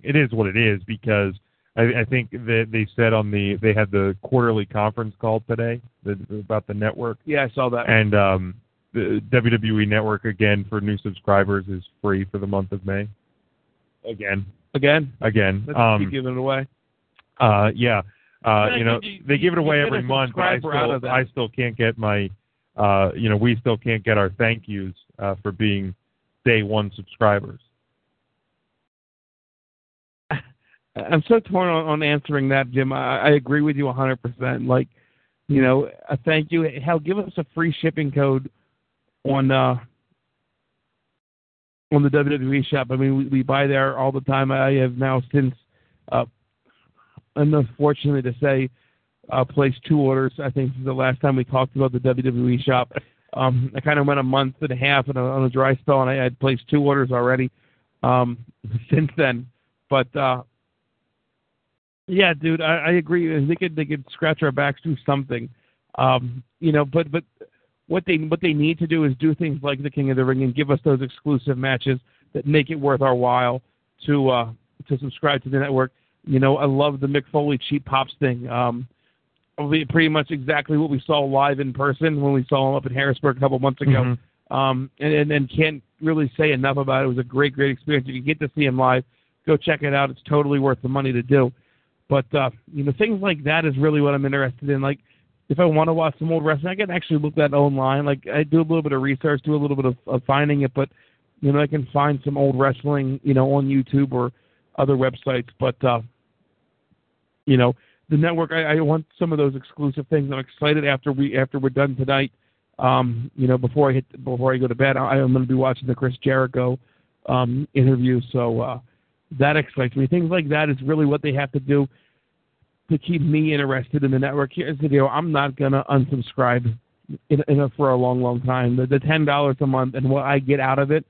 It is what it is because I, I think that they said on the they had the quarterly conference call today the, about the network. Yeah, I saw that. And um, the WWE Network again for new subscribers is free for the month of May. Again, Again, again. let's Um, keep giving it away. uh, yeah. Uh, you know, you- they give it away every month, but I still. I still can't get my, uh, you know, we still can't get our thank yous uh, for being day one subscribers. I'm so torn on, on answering that, Jim. I, I agree with you 100%. Like, you know, a thank you. Hell, give us a free shipping code on uh, on the WWE shop. I mean, we, we buy there all the time. I have now since, uh, unfortunately to say, uh, placed two orders. I think the last time we talked about the WWE shop. Um, I kind of went a month and a half a, on a dry spell, and I had placed two orders already um, since then. But uh, Yeah, dude, I, I agree. They could they could scratch our backs, do something, um, you know. But but what they what they need to do is do things like the King of the Ring and give us those exclusive matches that make it worth our while to uh, to subscribe to the network. You know, I love the Mick Foley cheap pops thing. Um, pretty much exactly what we saw live in person when we saw him up in Harrisburg a couple months ago. Mm-hmm. Um, and, and and can't really say enough about it. It was a great, great experience. If you get to see him live, go check it out. It's totally worth the money to do. But uh, you know, things like that is really what I'm interested in. Like, if I want to watch some old wrestling, I can actually look that online. Like, I do a little bit of research, do a little bit of, of finding it, but you know, I can find some old wrestling, you know, on YouTube or other websites. But uh, you know, the network, I, I want some of those exclusive things. I'm excited after we after we're done tonight. Um, you know, before I hit before I go to bed, I, I'm going to be watching the Chris Jericho um, interview. So uh, that excites me. Things like that is really what they have to do to keep me interested in the network. Here's the deal: I'm not going to unsubscribe in, in for a long, long time. The, the ten dollars a month and what I get out of it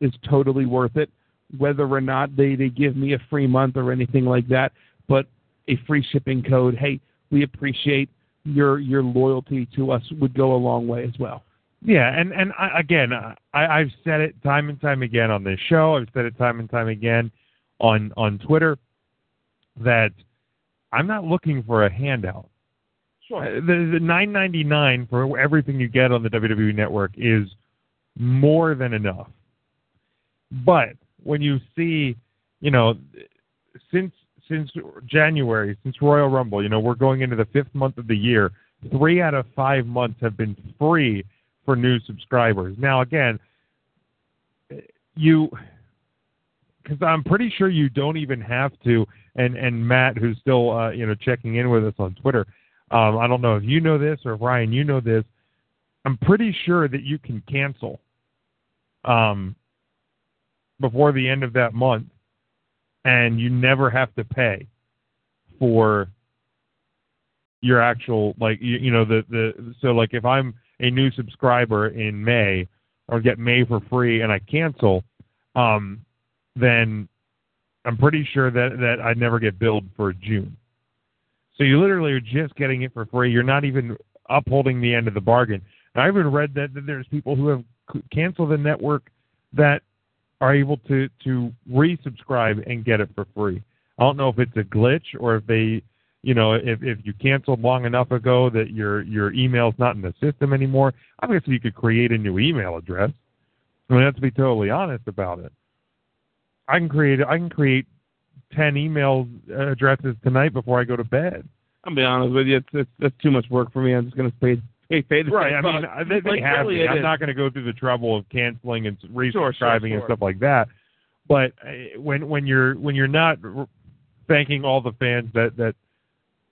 is totally worth it. Whether or not they they give me a free month or anything like that, but a free shipping code. Hey, we appreciate your your loyalty to us would go a long way as well. Yeah, and and I, again, I, I've said it time and time again on this show. I've said it time and time again on on Twitter that I'm not looking for a handout. Sure. Uh, The, the nine ninety nine for everything you get on the WWE Network is more than enough. But when you see, you know, since since January, since Royal Rumble, you know, we're going into the fifth month of the year. Three out of five months have been free for new subscribers. Now, again, you, because I'm pretty sure you don't even have to. And and Matt, who's still uh, you know checking in with us on Twitter, um, I don't know if you know this or Ryan, you know this. I'm pretty sure that you can cancel um, before the end of that month and you never have to pay for your actual like you, you know the the so like if I'm a new subscriber in May or get May for free and I cancel, um, then I'm pretty sure that that I never get billed for June. So you literally are just getting it for free. You're not even upholding the end of the bargain. And I even read that, that there's people who have canceled the network that are able to to resubscribe and get it for free. I don't know if it's a glitch or if they, you know, if if you canceled long enough ago that your your email's not in the system anymore. Obviously, you could create a new email address. I mean, let's be totally honest about it. I can create I can create ten email addresses tonight before I go to bed. I'll be honest with you, it's, it's that's too much work for me. I'm just going to pay pay pay the Right. I mean. I- they, they Like, have really it I'm is. not going to go through the trouble of canceling and resubscribing Sure, sure, and stuff like that. But uh, when when you're when you're not thanking all the fans that that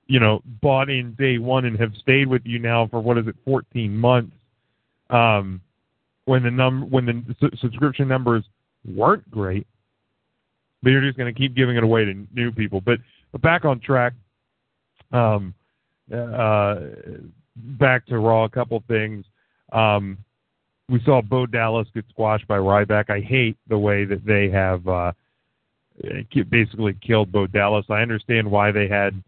you know bought in day one and have stayed with you now for what is it 14 months, um, when the num when the su- subscription numbers weren't great, but you're just going to keep giving it away to new people. But but back on track. Um, uh, back to Raw, a couple things. Um, we saw Bo Dallas get squashed by Ryback. I hate the way that they have uh, basically killed Bo Dallas. I understand why they had,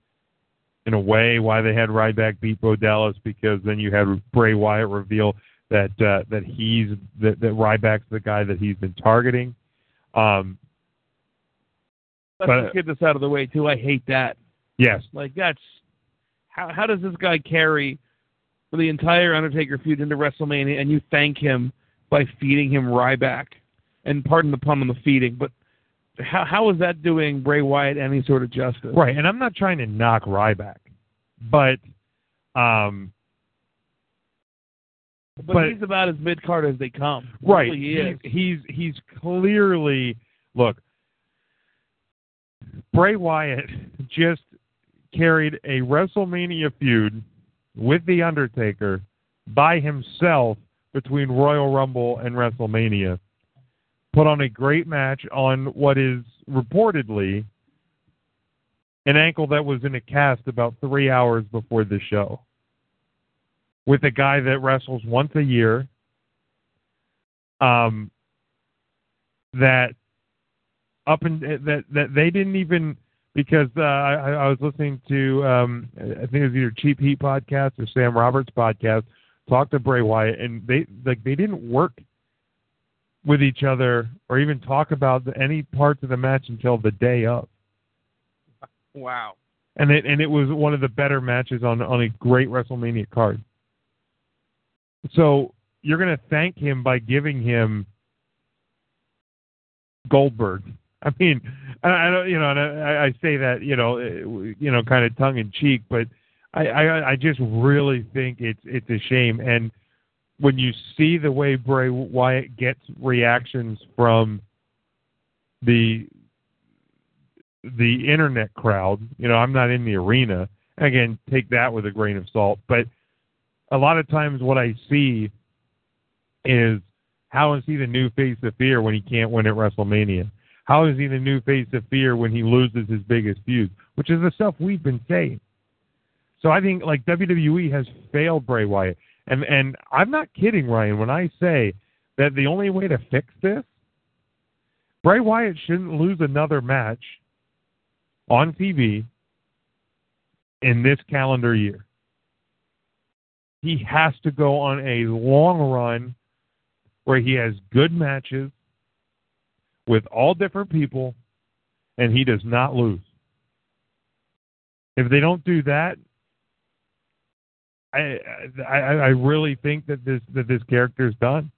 in a way, why they had Ryback beat Bo Dallas because then you had Bray Wyatt reveal that uh, that he's that, that Ryback's the guy that he's been targeting. Um, Let's but- just get this out of the way too. I hate that. yes, Like that's how how does this guy carry for the entire Undertaker feud into WrestleMania and you thank him by feeding him Ryback? And pardon the pun on the feeding, but how how is that doing Bray Wyatt any sort of justice? Right, and I'm not trying to knock Ryback, but um, But, But- he's about as mid card as they come. Right, he's, he's he's clearly look. Bray Wyatt just carried a WrestleMania feud with the Undertaker by himself between Royal Rumble and WrestleMania. Put on a great match on what is reportedly an ankle that was in a cast about three hours before the show. With a guy that wrestles once a year, um, that up and that that they didn't even because uh, I, I was listening to um, I think it was either Cheap Heat podcast or Sam Roberts podcast talk to Bray Wyatt, and they like they didn't work with each other or even talk about the, any parts of the match until the day of. Wow. And it and it was one of the better matches on on a great WrestleMania card. So you're going to thank him by giving him Goldberg. I mean, I, I don't, you know, and I, I say that, you know, eh, you know, kind of tongue in cheek, but I, I, I just really think it's it's a shame. And when you see the way Bray Wyatt gets reactions from the the internet crowd, you know, I'm not in the arena. Again, take that with a grain of salt. But a lot of times, what I see is how is he the new face of fear when he can't win at WrestleMania? How is he the new face of fear when he loses his biggest feud? Which is the stuff we've been saying. So I think like WWE has failed Bray Wyatt. And and I'm not kidding, Ryan, when I say that the only way to fix this, Bray Wyatt shouldn't lose another match on TV in this calendar year. He has to go on a long run where he has good matches with all different people and he does not lose. If they don't do that, I I, I really think that this that this character is done.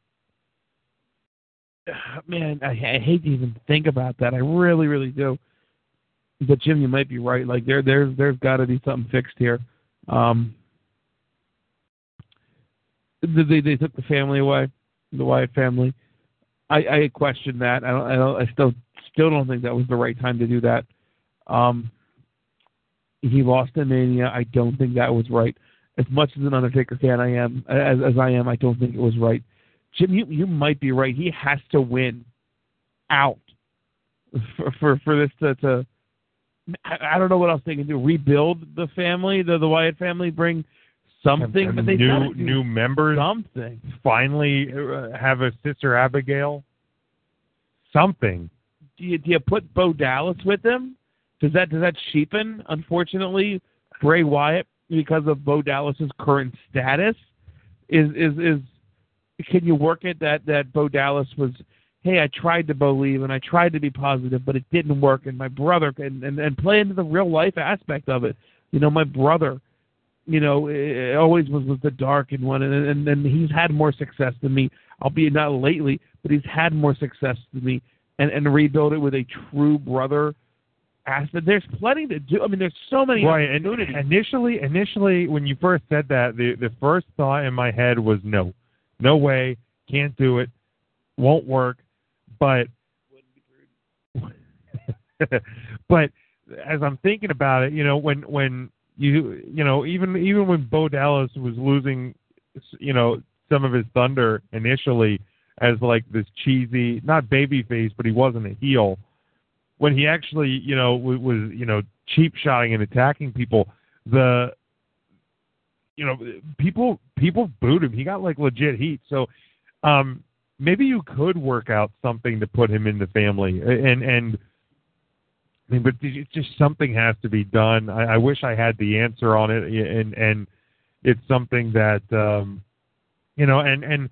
Man, I, I hate to even think about that. I really, really do. But Jim, you might be right. Like there, there, there's got to be something fixed here. Um, they they took the family away, the Wyatt family. I, I question that. I don't, I don't. I still still don't think that was the right time to do that. Um, he lost in Mania. I don't think that was right. As much as an Undertaker fan I am, as as I am, I don't think it was right. Jim, you you might be right. He has to win out for for, for this to, to I, I don't know what else they can do. Rebuild the family, the the Wyatt family, bring something. And but they new new members something. finally uh, have a sister Abigail. Something. Do you do you put Bo Dallas with them? Does that does that cheapen? Unfortunately, Bray Wyatt because of Bo Dallas's current status. Is is is can you work it that that Bo Dallas was hey, I tried to believe and I tried to be positive, but it didn't work. And my brother and and, and play into the real life aspect of it. You know, my brother, you know, it always was was the dark and one, and and, and he's had more success than me, albeit not lately, but he's had more success than me, and and rebuild it with a true brother aspect. There's plenty to do. I mean, there's so many Right. And initially, initially, when you first said that, the the first thought in my head was no, no way, can't do it, won't work. But but as I'm thinking about it, you know, when when you you know even even when Bo Dallas was losing, you know, some of his thunder initially as like this cheesy, not baby face, but he wasn't a heel. When he actually, you know, was, was you know cheap shotting and attacking people, the you know people people booed him. He got like legit heat. So um maybe you could work out something to put him in the family and and I mean, but it's just something has to be done. I, I wish I had the answer on it, and and it's something that um, you know, and and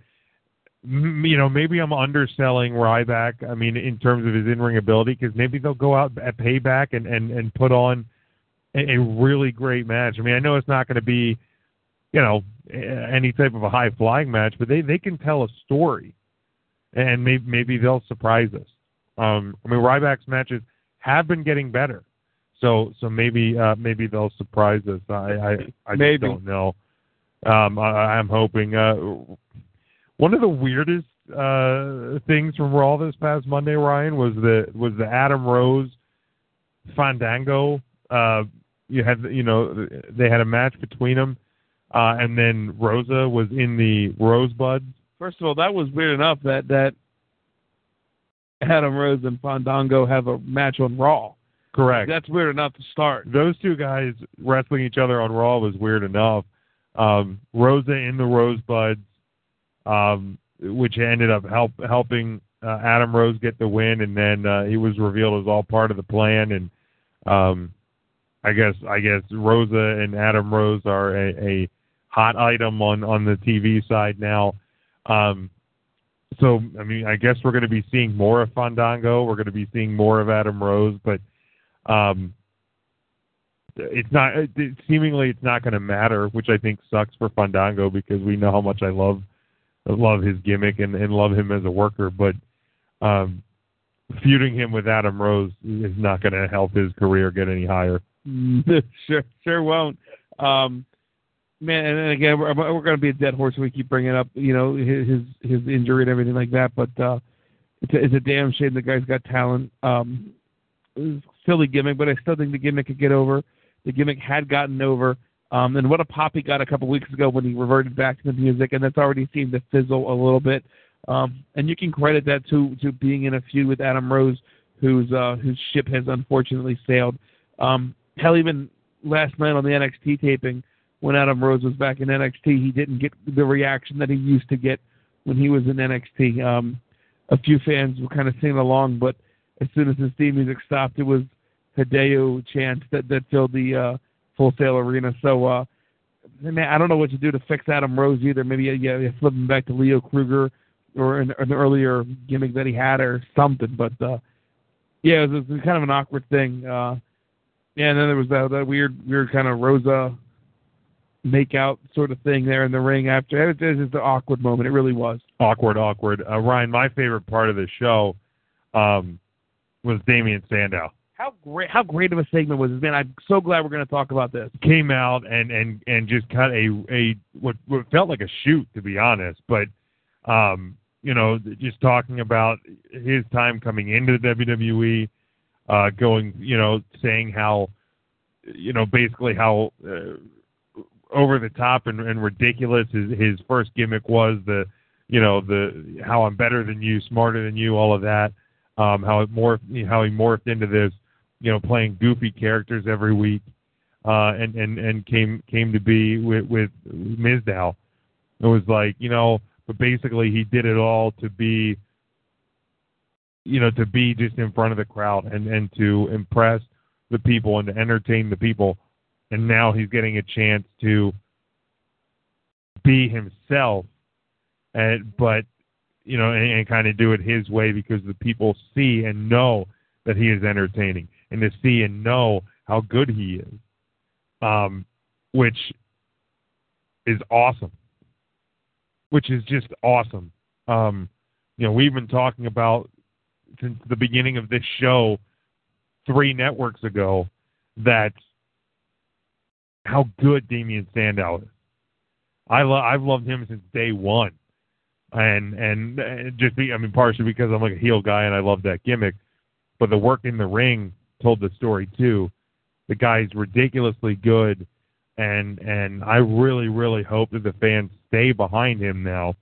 you know, maybe I'm underselling Ryback. I mean, in terms of his in-ring ability, because maybe they'll go out at Payback and and and put on a, a really great match. I mean, I know it's not going to be, you know, any type of a high-flying match, but they they can tell a story, and maybe maybe they'll surprise us. Um, I mean, Ryback's matches have been getting better. So so maybe uh, maybe they'll surprise us. I I, I just don't know. Um, I, I'm hoping. Uh, one of the weirdest uh, things from Raw this past Monday, Ryan, was the was the Adam Rose Fandango. Uh, you had you know they had a match between them, uh, and then Rosa was in the Rosebud. First of all, that was weird enough that that Adam Rose and Fandango have a match on Raw. Correct. That's weird enough to start. those two guys wrestling each other on Raw was weird enough. Um, Rosa in the Rosebuds, um, which ended up help helping uh, Adam Rose get the win, and then uh, he was revealed as all part of the plan. And Um, I guess I guess Rosa and Adam Rose are a, a hot item on on the TV side now. Um, so I mean, I guess we're going to be seeing more of Fandango. We're going to be seeing more of Adam Rose, but um, it's not. It, seemingly, it's not going to matter, which I think sucks for Fandango because we know how much I love love his gimmick and, and love him as a worker. But um, feuding him with Adam Rose is not going to help his career get any higher. sure, sure won't. Um, man, and again, we're, we're going to be a dead horse. If we keep bringing up, you know, his his injury and everything like that. But uh, it's a, it's a damn shame the guy's got talent. Um, silly gimmick, but I still think the gimmick could get over. The gimmick had gotten over. Um, and what a pop he got a couple weeks ago when he reverted back to the music, and that's already seemed to fizzle a little bit. Um, and you can credit that to to being in a feud with Adam Rose, whose uh, whose ship has unfortunately sailed. Um, hell, even last night on the NXT taping, when Adam Rose was back in NXT, he didn't get the reaction that he used to get when he was in NXT. Um, a few fans were kind of singing along, but as soon as his theme music stopped, it was Hideo chants that that filled the uh, Full Sail Arena. So, uh, man, I don't know what to do to fix Adam Rose either. Maybe yeah, you flip him back to Leo Kruger or an, an earlier gimmick that he had or something. But uh, yeah, it was, it was kind of an awkward thing. Uh, yeah, and then there was that, that weird, weird kind of Rosa make out sort of thing there in the ring after. It was just an awkward moment. It really was. Awkward, awkward. Uh, Ryan, my favorite part of the show um, was Damien Sandow. How great! How great of a segment was this, man? I'm so glad we're going to talk about this. Came out and and and just cut a a what what felt like a shoot, to be honest. But um, you know, just talking about his time coming into the WWE, uh, going, you know, saying how, you know, basically how uh, over the top and, and ridiculous his his first gimmick was the, you know, the how I'm better than you, smarter than you, all of that. Um, how it morphed, how he morphed into this you know, playing goofy characters every week, uh, and and and came came to be with with Mizdow. It was like you know, but basically he did it all to be, you know, to be just in front of the crowd and and to impress the people and to entertain the people, and now he's getting a chance to be himself, and but you know, and, and kind of do it his way because the people see and know that he is entertaining and to see and know how good he is, um, which is awesome. Which is just awesome. Um, you know, we've been talking about since the beginning of this show, three networks ago, that how good Damien Sandow is. I lo- I've loved him since day one, and and just be I mean partially because I'm like a heel guy and I love that gimmick, but the work in the ring told the story too. The guy's ridiculously good, and and I really really hope that the fans stay behind him now.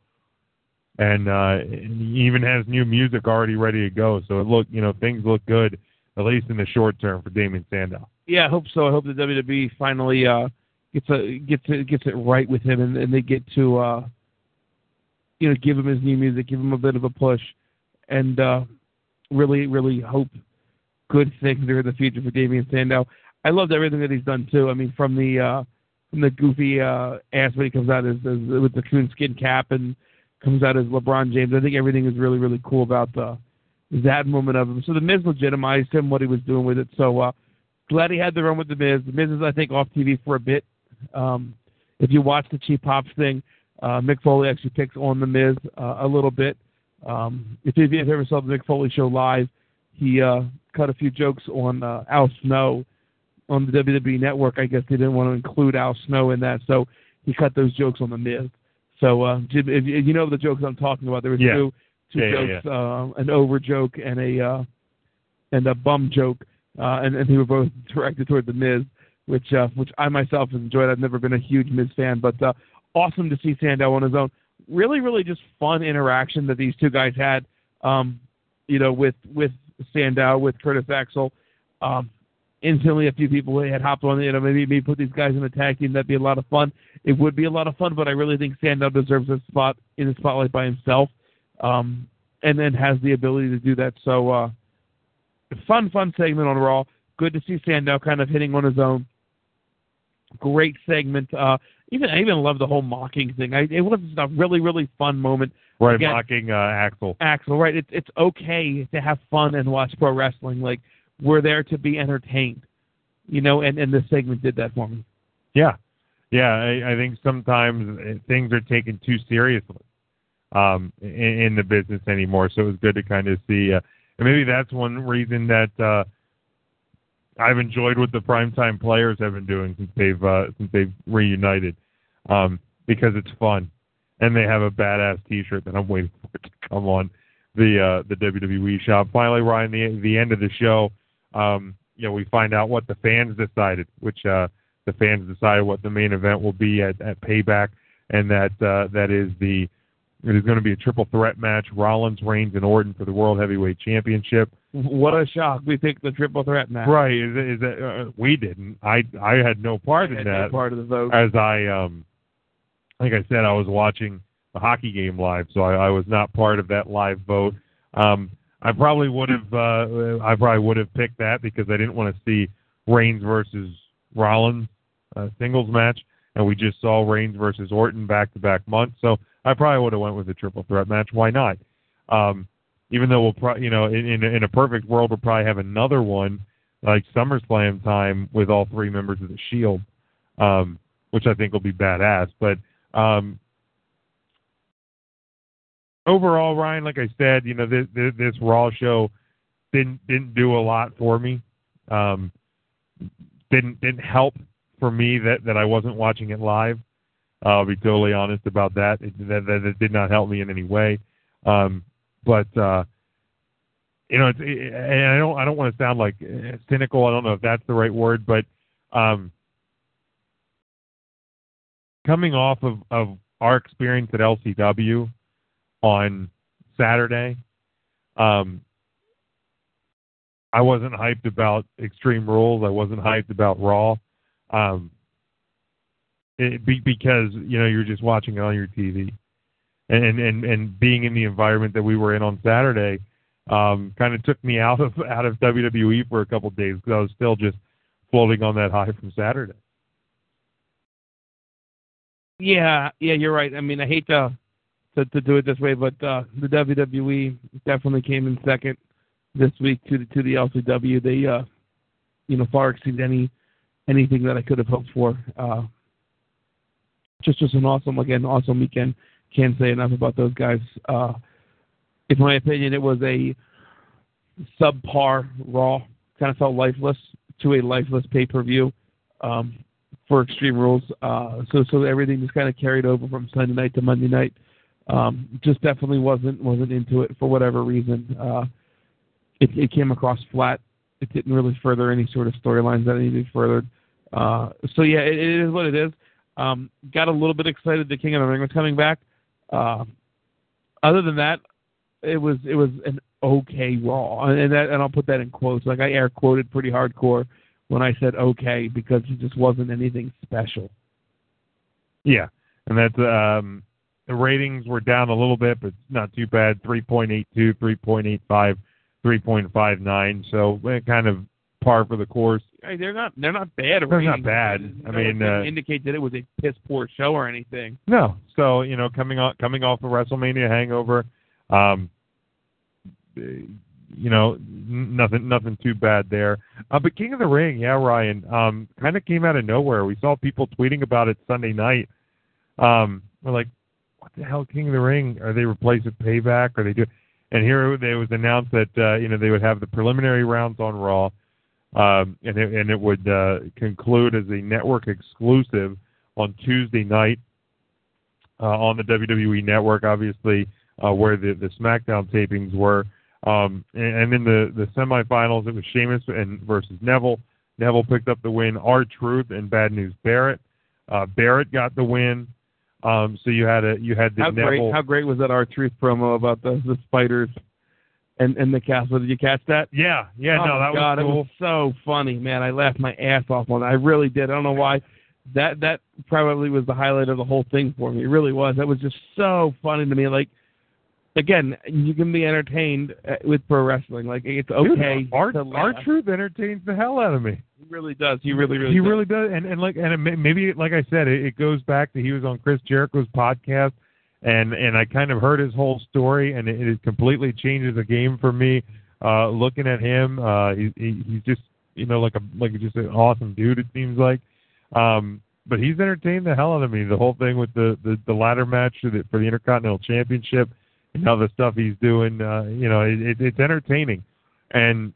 And, uh, he even has new music already ready to go. So it look you know things look good at least in the short term for Damien Sandow. Yeah, I hope so. I hope the WWE finally uh, gets a gets it gets it right with him, and, and they get to uh, you know give him his new music, give him a bit of a push, and uh, really really hope good things are in the future for Damien Sandow. I loved everything that he's done too. I mean, from the uh, from the goofy uh, ass when he comes out as, as with the coonskin cap and comes out as LeBron James. I think everything is really really cool about the that moment of him. So the Miz legitimized him what he was doing with it. So uh, glad he had the run with the Miz. The Miz is I think off TV for a bit. Um, if you watch the Cheap Pops thing, uh, Mick Foley actually picks on the Miz uh, a little bit. Um, if you have ever saw the Mick Foley show live, he uh, cut a few jokes on uh, Al Snow on the WWE Network. I guess they didn't want to include Al Snow in that, so he cut those jokes on the Miz. So, uh, Jim, if you, you know the jokes I'm talking about, there was yeah. two two yeah, jokes, yeah, yeah. Uh, an over joke and a uh, and a bum joke, uh, and, and they were both directed toward the Miz, which uh, which I myself enjoyed. I've never been a huge Miz fan, but uh, awesome to see Sandow on his own. Really, really just fun interaction that these two guys had. Um, you know, with with Sandow with Curtis Axel. Um, instantly, a few people had hopped on. You know, maybe maybe put these guys in a tag team. That'd be a lot of fun. It would be a lot of fun, but I really think Sandow deserves a spot in the spotlight by himself, um, and then has the ability to do that. So, uh, fun, fun segment on Raw. Good to see Sandow kind of hitting on his own. Great segment. Uh, even I even love the whole mocking thing. I, it was a really really fun moment. Right, Again- mocking uh, Axel. Axel, right? It's it's okay to have fun and watch pro wrestling. Like we're there to be entertained, you know. And and this segment did that for me. Yeah, yeah. I, I think sometimes uh, things are taken too seriously um, in, in the business anymore. So it was good to kind of see, uh, and maybe that's one reason that uh, I've enjoyed what the primetime players have been doing since they've uh, since they've reunited, um, because it's fun, and they have a badass T-shirt that I'm waiting for it to come on the uh, the WWE shop. Finally, Ryan, the the end of the show. Um, you know, we find out what the fans decided, which uh, the fans decided what the main event will be at, at Payback, and that uh, that is the it is going to be a triple threat match: Rollins, Reigns, and Orton for the World Heavyweight Championship. What a shock! We picked the triple threat match. Right? Is, is that uh, we didn't? I I had no part I in had no that. part of the vote. As I um, like I said, I was watching the hockey game live, so I, I was not part of that live vote. Um, I probably would have uh, I probably would have picked that because I didn't want to see Reigns versus Rollins uh, singles match, and we just saw Reigns versus Orton back to back months. So I probably would have went with a triple threat match. Why not? Um, even though we'll probably, you know, in, in in a perfect world, we'll probably have another one like SummerSlam time with all three members of the Shield, um, which I think will be badass. But um, overall, Ryan, like I said, you know, this, this, this Raw show didn't didn't do a lot for me. Um, didn't didn't help for me that that I wasn't watching it live. I'll be totally honest about that. It, that, that it did not help me in any way. Um, but uh, you know, it's, and I don't I don't want to sound like uh, cynical. I don't know if that's the right word, but um, coming off of of our experience at LCW on Saturday, um, I wasn't hyped about Extreme Rules. I wasn't hyped about Raw. Um, it, be, because you know you're just watching it on your TV, and and and being in the environment that we were in on Saturday, um, kind of took me out of out of WWE for a couple of days because I was still just floating on that high from Saturday. Yeah, yeah, you're right. I mean, I hate to to, to do it this way, but uh, the WWE definitely came in second this week to the to the LCW. They, uh, you know, far exceeded any anything that I could have hoped for. Uh, just just an awesome, again, awesome weekend. Can't say enough about those guys. Uh, in my opinion, it was a subpar Raw. Kind of felt lifeless to a lifeless pay per view. Um, for Extreme Rules. Uh, so so everything just kind of carried over from Sunday night to Monday night. Um, just definitely wasn't wasn't into it for whatever reason. Uh, it, it came across flat. It didn't really further any sort of storylines that needed furthered. Uh, so yeah, it, it is what it is. Um, got a little bit excited that King of the Ring was coming back. Uh, other than that, it was it was an okay Raw, and that and I'll put that in quotes. Like I air quoted pretty hardcore when I said okay because it just wasn't anything special. Yeah, and that's um, the ratings were down a little bit, but not too bad. 3.82, 3.85, 3.59. So eh, kind of par for the course. Hey, they're not they're not bad. They're not bad. I No, mean, uh, indicate that it was a piss poor show or anything. No. So you know, coming off coming off a WrestleMania hangover, um, you know, nothing nothing too bad there. Uh, but King of the Ring, yeah, Ryan, um, kind of came out of nowhere. We saw people tweeting about it Sunday night. Um, we're like, what the hell, King of the Ring? Are they replacing Payback? Are they do? And here it was announced that uh, you know they would have the preliminary rounds on Raw, um, and it, and it would uh, conclude as a network exclusive on Tuesday night uh, on the WWE Network, obviously uh, where the the SmackDown tapings were. Um, and, and in the the semifinals, it was Sheamus and versus Neville. Neville picked up the win. R Truth and Bad News Barrett. Uh, Barrett got the win. Um, so you had a you had the How Neville. great how great was that R Truth promo about the the spiders and and the castle? Did you catch that? yeah, yeah, oh no, that God, was cool. it was so funny, man. I laughed my ass off on it. I really did. I don't know why. That that probably was the highlight of the whole thing for me. It really was. That was just so funny to me. Like again, you can be entertained uh, with pro wrestling. Like it's okay. Dude, our to R Truth entertains the hell out of me. He really does. He really, really. he does. really does, and and like and it maybe like I said, it, it goes back to he was on Chris Jericho's podcast, and and I kind of heard his whole story, and it, it completely changes the game for me. Uh, looking at him, uh, he, he he's just you know like a like just an awesome dude. It seems like, um, but he's entertained the hell out of me. The whole thing with the the, the ladder match for the, for the Intercontinental Championship, and all the stuff he's doing. Uh, you know, it, it, it's entertaining, and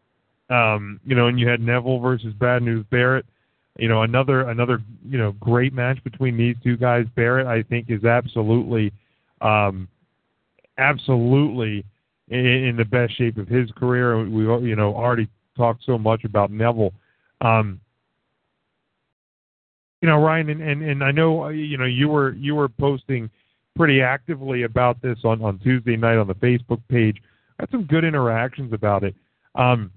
um, you know, and you had Neville versus Bad News Barrett. You know, another another you know great match between these two guys. Barrett, I think, is absolutely, um, absolutely in, in the best shape of his career. We you know already talked so much about Neville. Um, you know, Ryan, and, and and I know uh, you know you were you were posting pretty actively about this on on Tuesday night on the Facebook page. I had some good interactions about it. Um,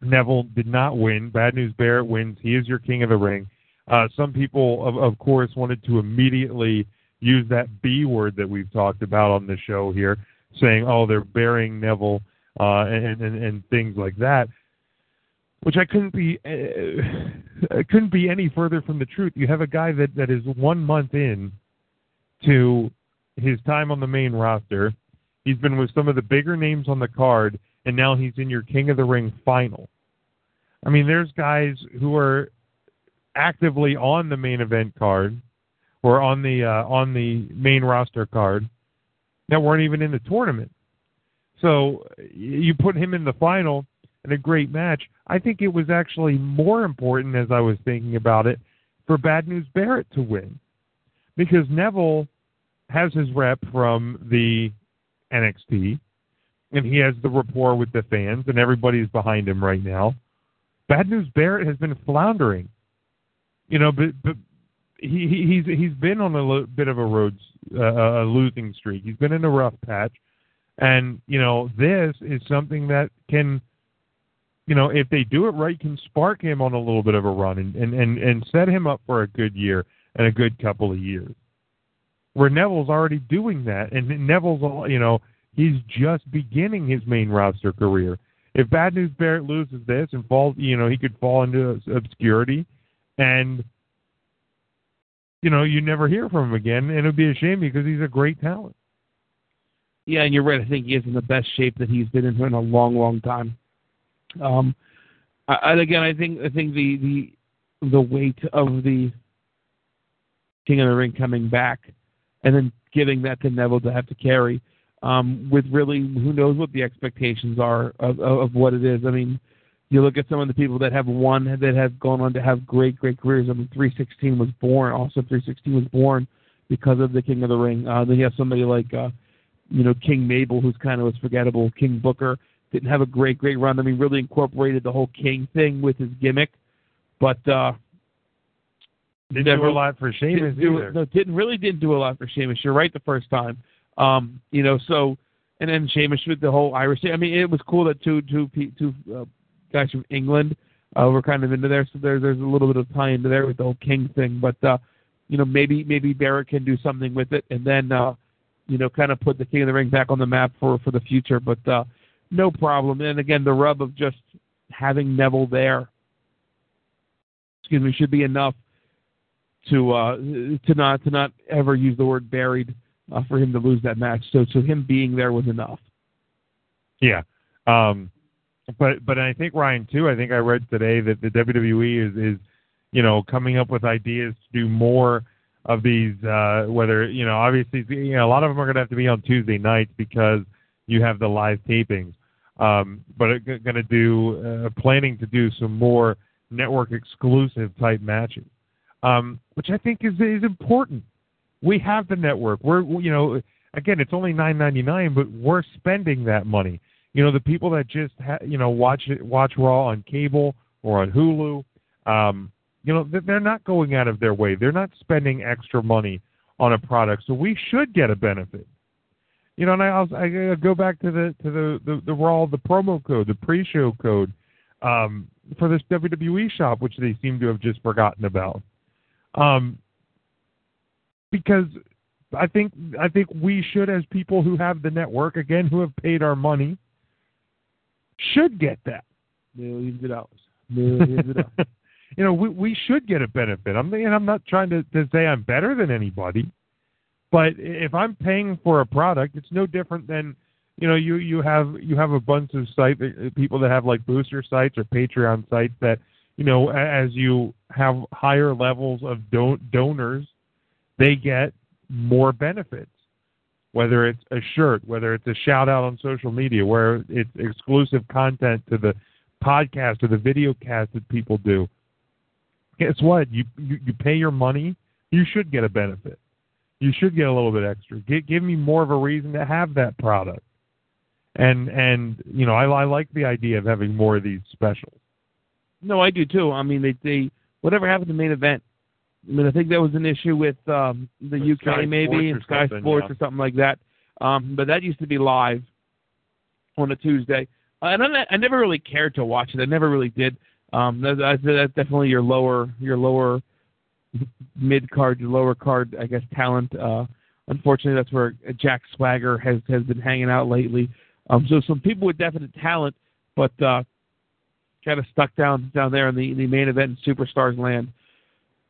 Neville did not win. Bad News Barrett wins. He is your king of the ring. Uh, some people, of, of course, wanted to immediately use that B word that we've talked about on the show here, saying, "Oh, they're burying Neville," uh, and, and and things like that. Which I couldn't be, uh, couldn't be any further from the truth. You have a guy that that is one month in to his time on the main roster. He's been with some of the bigger names on the card, and now he's in your King of the Ring final. I mean, there's guys who are actively on the main event card or on the uh, on the main roster card that weren't even in the tournament. So you put him in the final in a great match. I think it was actually more important as I was thinking about it for Bad News Barrett to win because Neville has his rep from the NXT and he has the rapport with the fans and everybody's behind him right now. Bad News Barrett has been floundering, you know, but but he, he he's he's been on a lo- bit of a road uh, a losing streak. He's been in a rough patch, and you know this is something that can, you know, if they do it right, can spark him on a little bit of a run and and and, and set him up for a good year and a good couple of years. Where Neville's already doing that, and Neville's you know he's just beginning his main roster career. If Bad News Barrett loses this and falls, you know, he could fall into obscurity, and you know, you never hear from him again, and it would be a shame because he's a great talent. Yeah, and you're right. I think he is in the best shape that he's been in in a long, long time. Um, I- and again, I think I think the the the weight of the King of the Ring coming back, and then giving that to Neville to have to carry, um, with really who knows what the expectations are of, of of what it is. I mean, you look at some of the people that have won that have gone on to have great great careers. I mean, 316 was born. Also, 316 was born because of the King of the Ring. Uh, then you have somebody like. Uh, you know, King Mabel, who's kind of was forgettable. King Booker didn't have a great, great run. I mean, really incorporated the whole King thing with his gimmick, but uh, Didn't never do a lot for Sheamus didn't do either. no, didn't really didn't do a lot for Sheamus. You're right the first time. Um, you know, so and then Sheamus with the whole Irish. thing. I mean, it was cool that two two two uh, guys from England uh, were kind of into there. So there there's a little bit of tie into there with the whole King thing. But uh, you know, maybe maybe Barrett can do something with it, and then uh, you know, kind of put the King of the Ring back on the map for for the future. But uh, no problem. And again, the rub of just having Neville there, excuse me, should be enough to uh, to not to not ever use the word buried uh, for him to lose that match. So so him being there was enough. Yeah. Um, but but I think Ryan too. I think I read today that the WWE is is you know coming up with ideas to do more of these. Uh, whether you know obviously you know a lot of them are going to have to be on Tuesday nights because you have the live tapings. Um, but going to do uh, planning to do some more network exclusive type matches, um, which I think is is important. We have the network. We're you know again it's only nine ninety nine, but we're spending that money. You know the people that just ha- you know watch it watch Raw on cable or on Hulu. Um, you know th- they're not going out of their way. They're not spending extra money on a product, so we should get a benefit. You know, and I, also, I go back to the to the the, the Raw the promo code, the pre-show code um, for this WWE shop, which they seem to have just forgotten about. Um, because I think I think we should, as people who have the network, again, who have paid our money, should get that. Millions of dollars. Millions of dollars. you know, we we should get a benefit. I'm and I'm not trying to, to say I'm better than anybody, but if I'm paying for a product, it's no different than you know you you have you have a bunch of site uh, people that have like booster sites or Patreon sites that you know as you have higher levels of don- donors, they get more benefits. Whether it's a shirt, whether it's a shout out on social media, where it's exclusive content to the podcast or the video cast that people do. Guess what? You you, you pay your money, you should get a benefit. You should get a little bit extra. Give, give me more of a reason to have that product. And and you know I, I like the idea of having more of these specials. No, I do too. I mean, they they whatever happened to the main event. I mean, I think that was an issue with um, the With UK Sky maybe and Sky Sports yeah. or something like that. Um, but that used to be live on a Tuesday, uh, and I, I never really cared to watch it. I never really did. Um, that, that's, that's definitely your lower your lower mid card, your lower card, I guess, talent. Uh, unfortunately, that's where Jack Swagger has has been hanging out lately. Um, so some people with definite talent, but uh, kind of stuck down down there in the the main event in Superstars land.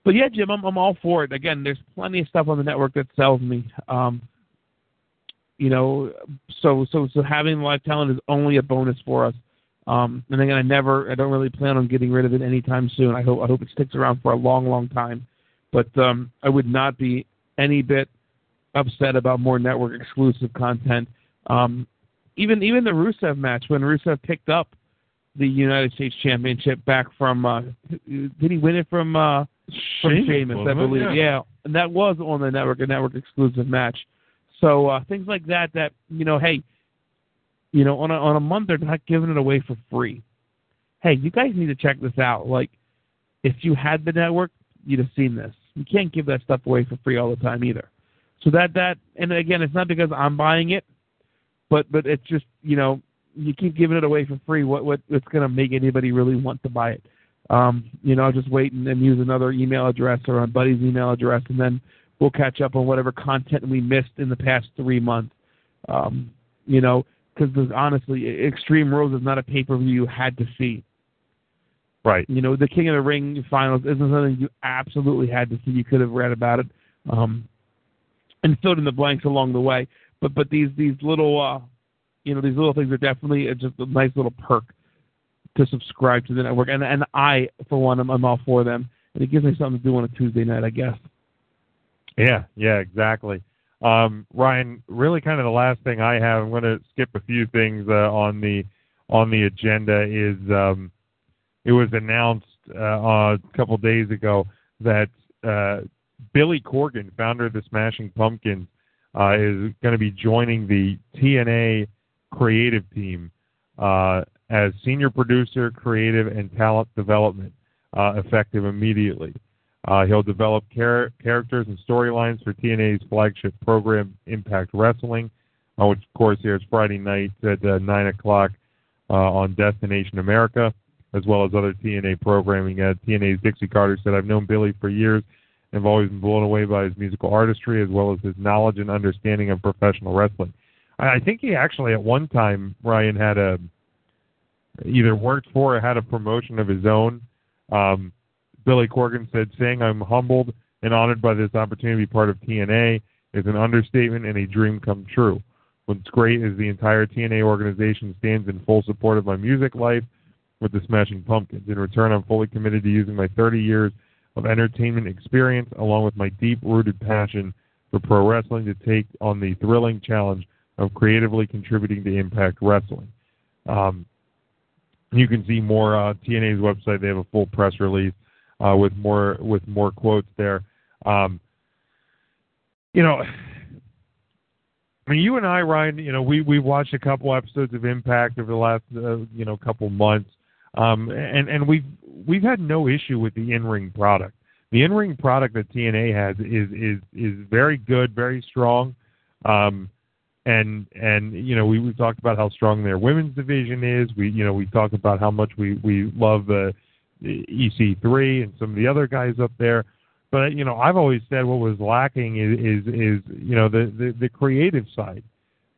But yeah, Jim, I'm I'm all for it. Again, there's plenty of stuff on the network that sells me. Um, you know, so so so having live talent is only a bonus for us. Um, and again, I never, I don't really plan on getting rid of it anytime soon. I hope I hope it sticks around for a long, long time. But um, I would not be any bit upset about more network exclusive content. Um, even even the Rusev match when Rusev picked up the United States Championship back from uh, did he win it from uh, from Sheamus, I believe. Yeah. Yeah. and that was on the network, a network exclusive match. So uh, things like that, that you know, hey, you know, on a on a month they're not giving it away for free. Hey, you guys need to check this out. Like, if you had the network, you'd have seen this. You can't give that stuff away for free all the time either. So that that, and again, it's not because I'm buying it, but but it's just you know, you keep giving it away for free. What what what's going to make anybody really want to buy it? Um, you know, just wait and, and use another email address or a buddy's email address, and then we'll catch up on whatever content we missed in the past three months. Um, you know, because honestly, Extreme Rules is not a pay per view you had to see. Right. You know, the King of the Ring finals isn't something you absolutely had to see. You could have read about it, um, and filled in the blanks along the way. But but these these little uh, you know these little things are definitely uh, just a nice little perk to subscribe to the network. And and I for one, I'm, I'm all for them, and it gives me something to do on a Tuesday night, I guess. Yeah, yeah, exactly. Um, Ryan, really, kind of the last thing I have. I'm going to skip a few things uh, on the on the agenda. Is um, it was announced uh, a couple days ago that uh, Billy Corgan, founder of the Smashing Pumpkins, uh, is going to be joining the TNA creative team uh, as senior producer, creative, and talent development, uh, effective immediately. Uh, he'll develop char- characters and storylines for TNA's flagship program, Impact Wrestling, uh, which, of course, airs Friday night at uh, 9 o'clock uh, on Destination America, as well as other TNA programming. Uh, TNA's Dixie Carter said, I've known Billy for years and have always been blown away by his musical artistry as well as his knowledge and understanding of professional wrestling. I, I think he actually, at one time, Ryan had a either worked for or had a promotion of his own. Um, Billy Corgan said, saying I'm humbled and honored by this opportunity to be part of TNA is an understatement and a dream come true. What's great is the entire TNA organization stands in full support of my music life with the Smashing Pumpkins. In return, I'm fully committed to using my 30 years of entertainment experience along with my deep rooted passion for pro wrestling to take on the thrilling challenge of creatively contributing to Impact Wrestling. Um, you can see more uh, TNA's website. They have a full press release uh, with more with more quotes there. Um, you know, I mean, you and I, Ryan. You know, we we watched a couple episodes of Impact over the last uh, you know couple months, um, and and we've we've had no issue with the in ring product. The in ring product that TNA has is is is very good, very strong. Um, and and you know we we talked about how strong their women's division is. We you know we talked about how much we we love uh, EC3 and some of the other guys up there. but you know, I've always said what was lacking is is, is you know the, the the creative side,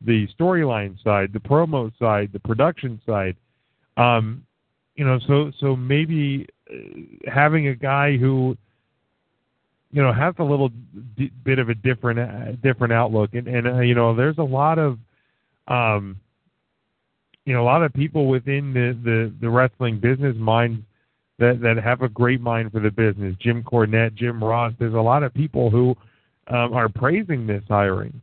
the storyline side, the promo side, the production side. Um, you know, so so maybe uh, having a guy who you know has a little d- bit of a different uh, different outlook, and and uh, you know, there's a lot of um, you know, a lot of people within the the, the wrestling business mind that that have a great mind for the business. Jim Cornette, Jim Ross. There's a lot of people who um, are praising this hiring.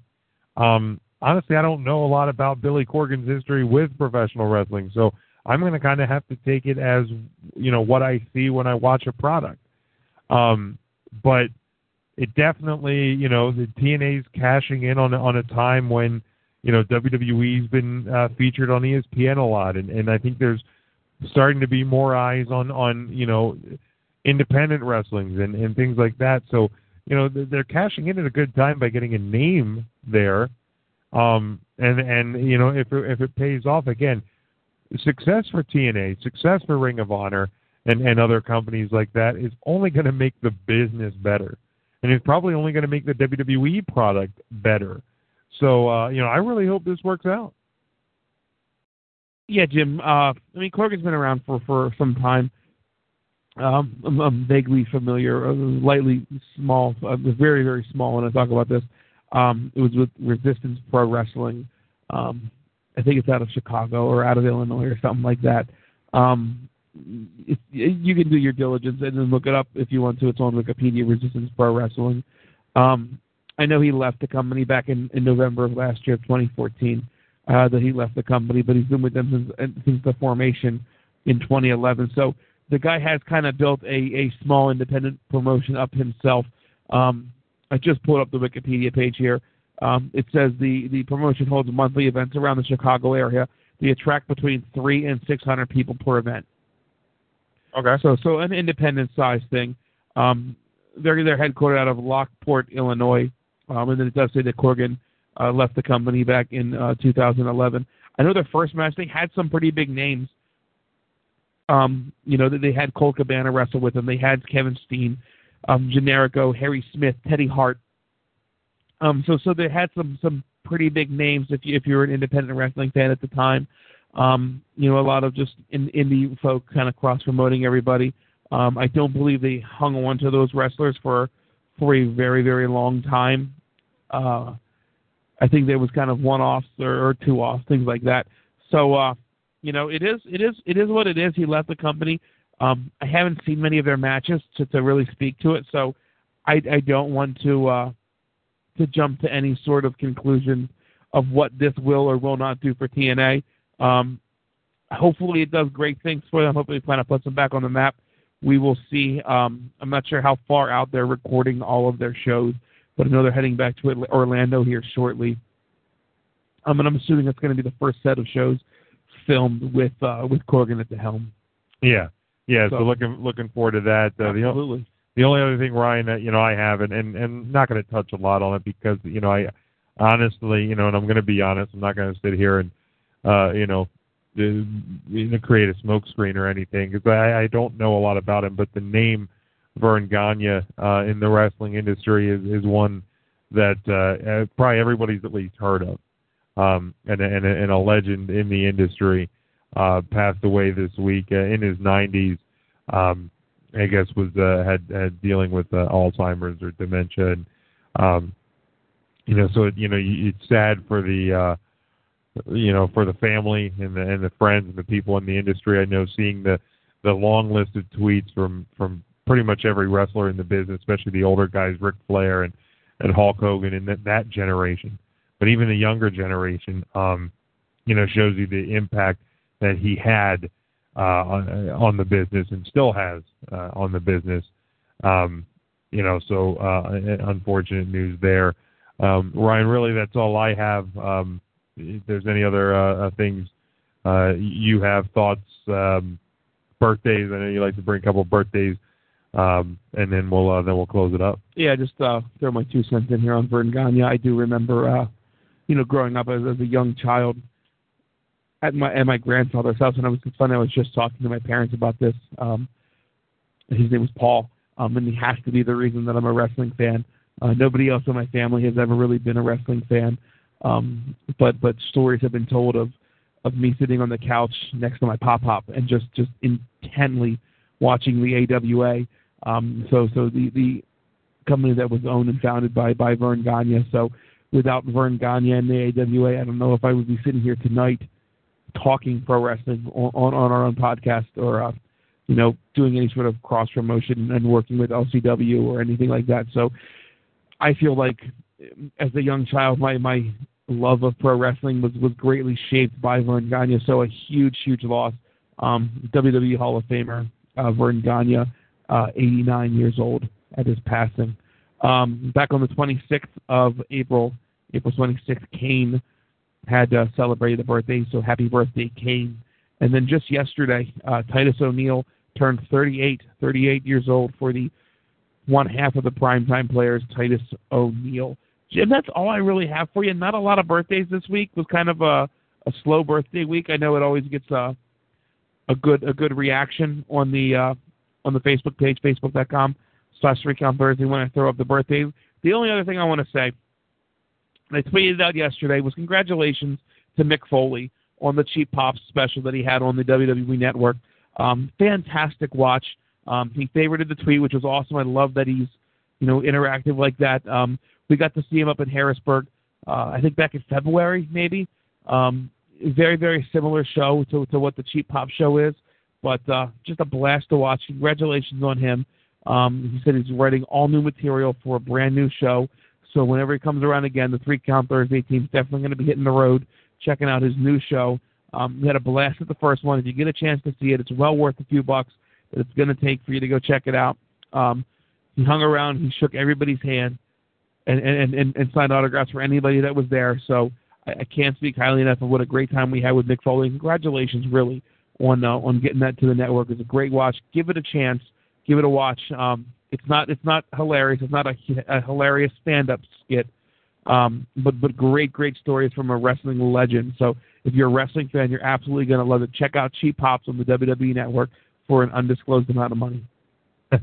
Um, honestly, I don't know a lot about Billy Corgan's history with professional wrestling, so I'm going to kind of have to take it as you know what I see when I watch a product. Um, but it definitely, you know, the TNA's cashing in on on a time when you know WWE's been uh, featured on ESPN a lot, and and I think there's starting to be more eyes on on you know independent wrestlings and and things like that. So you know they're cashing in at a good time by getting a name there, um, and and you know if it, if it pays off again, success for TNA, success for Ring of Honor, and and other companies like that is only going to make the business better, and it's probably only going to make the WWE product better. So uh, you know I really hope this works out. Yeah, Jim. Uh, I mean, Corgan's been around for for some time. Um, I'm, I'm vaguely familiar, uh, lightly small, uh, very very small. When I talk about this, um, it was with Resistance Pro Wrestling. Um, I think it's out of Chicago or out of Illinois or something like that. Um, you can do your diligence and then look it up if you want to. It's on Wikipedia, Resistance Pro Wrestling. Um, I know he left the company back in, in November of last year, 2014 uh, that he left the company, but he's been with them since, since the formation in 2011. So the guy has kind of built a, a small independent promotion up himself. Um, I just pulled up the Wikipedia page here. Um, it says the, the promotion holds monthly events around the Chicago area. They attract between three and six hundred people per event. Okay. So so an independent size thing. Um, they're they're headquartered out of Lockport, Illinois, um, and then it does say that Corgan uh, left the company back in uh, 2011. I know their first match they had some pretty big names. Um, you know, they had Colt Cabana wrestle with them. They had Kevin Steen, um, Generico, Harry Smith, Teddy Hart. Um, so so they had some some pretty big names if you if you're an independent wrestling fan at the time. Um, you know, a lot of just in, indie folk kind of cross promoting everybody. Um, I don't believe they hung on to those wrestlers for for a very very long time. Uh, I think there was kind of one offs or, or two offs, things like that. So uh, you know, it is it is it is what it is. He left the company. Um, I haven't seen many of their matches to, to really speak to it, so I, I don't want to uh, to jump to any sort of conclusion of what this will or will not do for TNA. Um, hopefully, it does great things for them. Hopefully, it kind of puts them back on the map. We will see. Um, I'm not sure how far out they're recording all of their shows but I know they're heading back to Orlando here shortly. Um, and I'm assuming that's going to be the first set of shows filmed with uh, with Corgan at the helm. Yeah, yeah. So, so looking looking forward to that. Uh, absolutely. The, the only other thing, Ryan, that you know I have, and and, and not going to touch a lot on it because you know I honestly, you know, and I'm going to be honest, I'm not going to sit here and uh, you know know, create a smokescreen or anything because I, I don't know a lot about him, but the name Verne Gagne uh, in the wrestling industry is, is one that uh, uh, probably everybody's at least heard of, um, and, and, and a legend in the industry. Uh, passed away this week uh, in his 90s. Um, I guess was uh, had, had dealing with uh, Alzheimer's or dementia, and um, you know, so it, you know, it's sad for the uh, you know for the family and the and the friends and the people in the industry. I know seeing the the long list of tweets from from pretty much every wrestler in the business, especially the older guys, Ric Flair and and Hulk Hogan and that, that generation. But even the younger generation, um, you know, shows you the impact that he had uh, on, on the business and still has uh, on the business. Um, you know, so uh, unfortunate news there. Um, Ryan, really, that's all I have. Um, if there's any other uh, uh things uh, you have, thoughts, um, birthdays, I know you like to bring a couple of birthdays um, and then we'll uh, then we'll close it up. Yeah, just uh, throw my two cents in here on Verne Gagne. I do remember, uh, you know, growing up as, as a young child at my at my grandfather's house, and I was funny. I was just talking to my parents about this. Um, his name was Paul. um, and he has to be the reason that I'm a wrestling fan. Uh, nobody else in my family has ever really been a wrestling fan, um, but but stories have been told of of me sitting on the couch next to my pop pop and just just intently watching the AWA. Um, so so the the company that was owned and founded by by Verne Gagne. So without Verne Gagne and the AWA, I don't know if I would be sitting here tonight talking pro wrestling on on, on our own podcast or uh, you know doing any sort of cross promotion and working with LCW or anything like that. So I feel like as a young child, my my love of pro wrestling was was greatly shaped by Verne Gagne. So a huge huge loss. Um, WWE Hall of Famer uh, Verne Gagne, uh, 89 years old at his passing. Um, back on the 26th of April, April 26th, Kane had uh, celebrated a birthday, so happy birthday, Kane. And then just yesterday, uh, Titus O'Neil turned 38, 38 years old for the one half of the primetime players, Titus O'Neil. Jim, that's all I really have for you. Not a lot of birthdays this week. It was kind of a, a slow birthday week. I know it always gets a a good a good reaction on the uh, on the Facebook page, facebook.com slash three count Thursday when I throw up the birthday. The only other thing I want to say, I tweeted out yesterday, was congratulations to Mick Foley on the Cheap Pops special that he had on the WWE Network. Um, fantastic watch. Um, he favorited the tweet, which was awesome. I love that he's, you know, interactive like that. Um, we got to see him up in Harrisburg, uh, I think back in February, maybe. Um, very, very similar show to, to what the Cheap Pop show is, but uh, just a blast to watch. Congratulations on him. Um, he said he's writing all new material for a brand new show. So whenever he comes around again, the Three Count Thursday team's definitely going to be hitting the road, checking out his new show. Um, we had a blast at the first one. If you get a chance to see it, it's well worth a few bucks that it's going to take for you to go check it out. Um, he hung around. He shook everybody's hand and, and, and, and signed autographs for anybody that was there. So I, I can't speak highly enough of what a great time we had with Mick Foley. Congratulations, really, on uh, on getting that to the network. It's a great watch. Give it a chance. Give it a watch. Um, it's not it's not hilarious. It's not a, a hilarious stand up skit. Um, but but great great stories from a wrestling legend. So if you're a wrestling fan, you're absolutely going to love it. Check out Cheap Pops on the WWE Network for an undisclosed amount of money.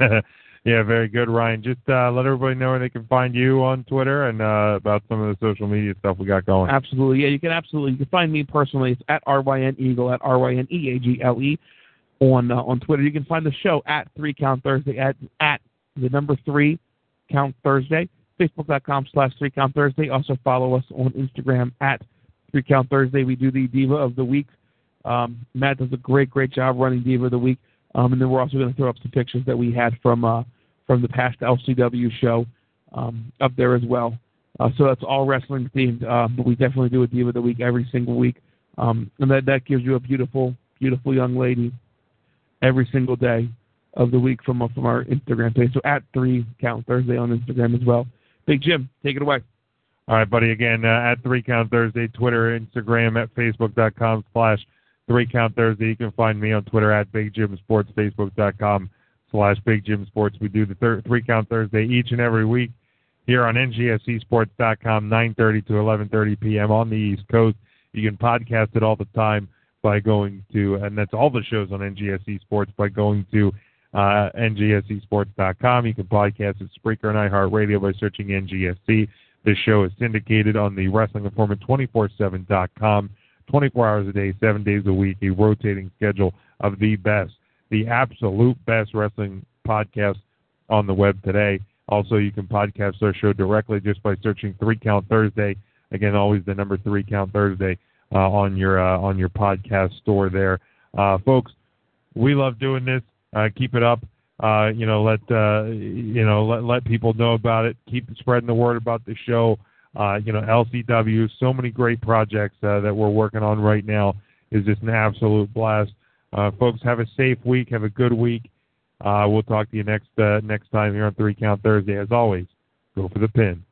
yeah, very good, Ryan. Just uh, let everybody know where they can find you on Twitter and uh, about some of the social media stuff we got going. Absolutely, yeah. You can absolutely you can find me personally. It's at ryn eagle at ryn e a g l e on uh, on Twitter. You can find the show at Three Count Thursday at at the number three Count Thursday. Facebook.com slash Three Count Thursday. Also follow us on Instagram at Three Count Thursday. We do the Diva of the Week. Um, Matt does a great great job running Diva of the Week. Um, and then we're also going to throw up some pictures that we had from uh, from the past LCW show um, up there as well. Uh, so that's all wrestling themed, uh, but we definitely do a Diva of the Week every single week, um, and that that gives you a beautiful, beautiful young lady every single day of the week from from our Instagram page. So at three count Thursday on Instagram as well. Big Jim, take it away. All right, buddy. Again, uh, at three count Thursday, Twitter, Instagram, at facebook.com slash three count Thursday. You can find me on Twitter at Big Jim Sports, Facebook.com slash Big Jim Sports. We do the thir- three count Thursday each and every week here on NGSCSports.com, 9:30 to 11:30 p.m. on the East Coast. You can podcast it all the time by going to, and that's all the shows on NGSC Sports by going to uh, NGSCSports.com. You can podcast it at Spreaker and iHeartRadio by searching NGSC. This show is syndicated on the Wrestling Informant 247.com, 24 hours a day, seven days a week, a rotating schedule of the best, the absolute best wrestling podcast on the web today. Also, you can podcast our show directly just by searching Three Count Thursday. Again, always the number Three Count Thursday uh, on your uh, on your podcast store there, uh, folks. We love doing this. Uh, keep it up. Uh, you know, let uh, you know let let people know about it. Keep spreading the word about the show. you know, LCW, so many great projects that we're working on right now is just an absolute blast. Uh, folks, have a safe week. Have a good week. Uh, we'll talk to you next uh, next time here on Three Count Thursday. As always, go for the pin.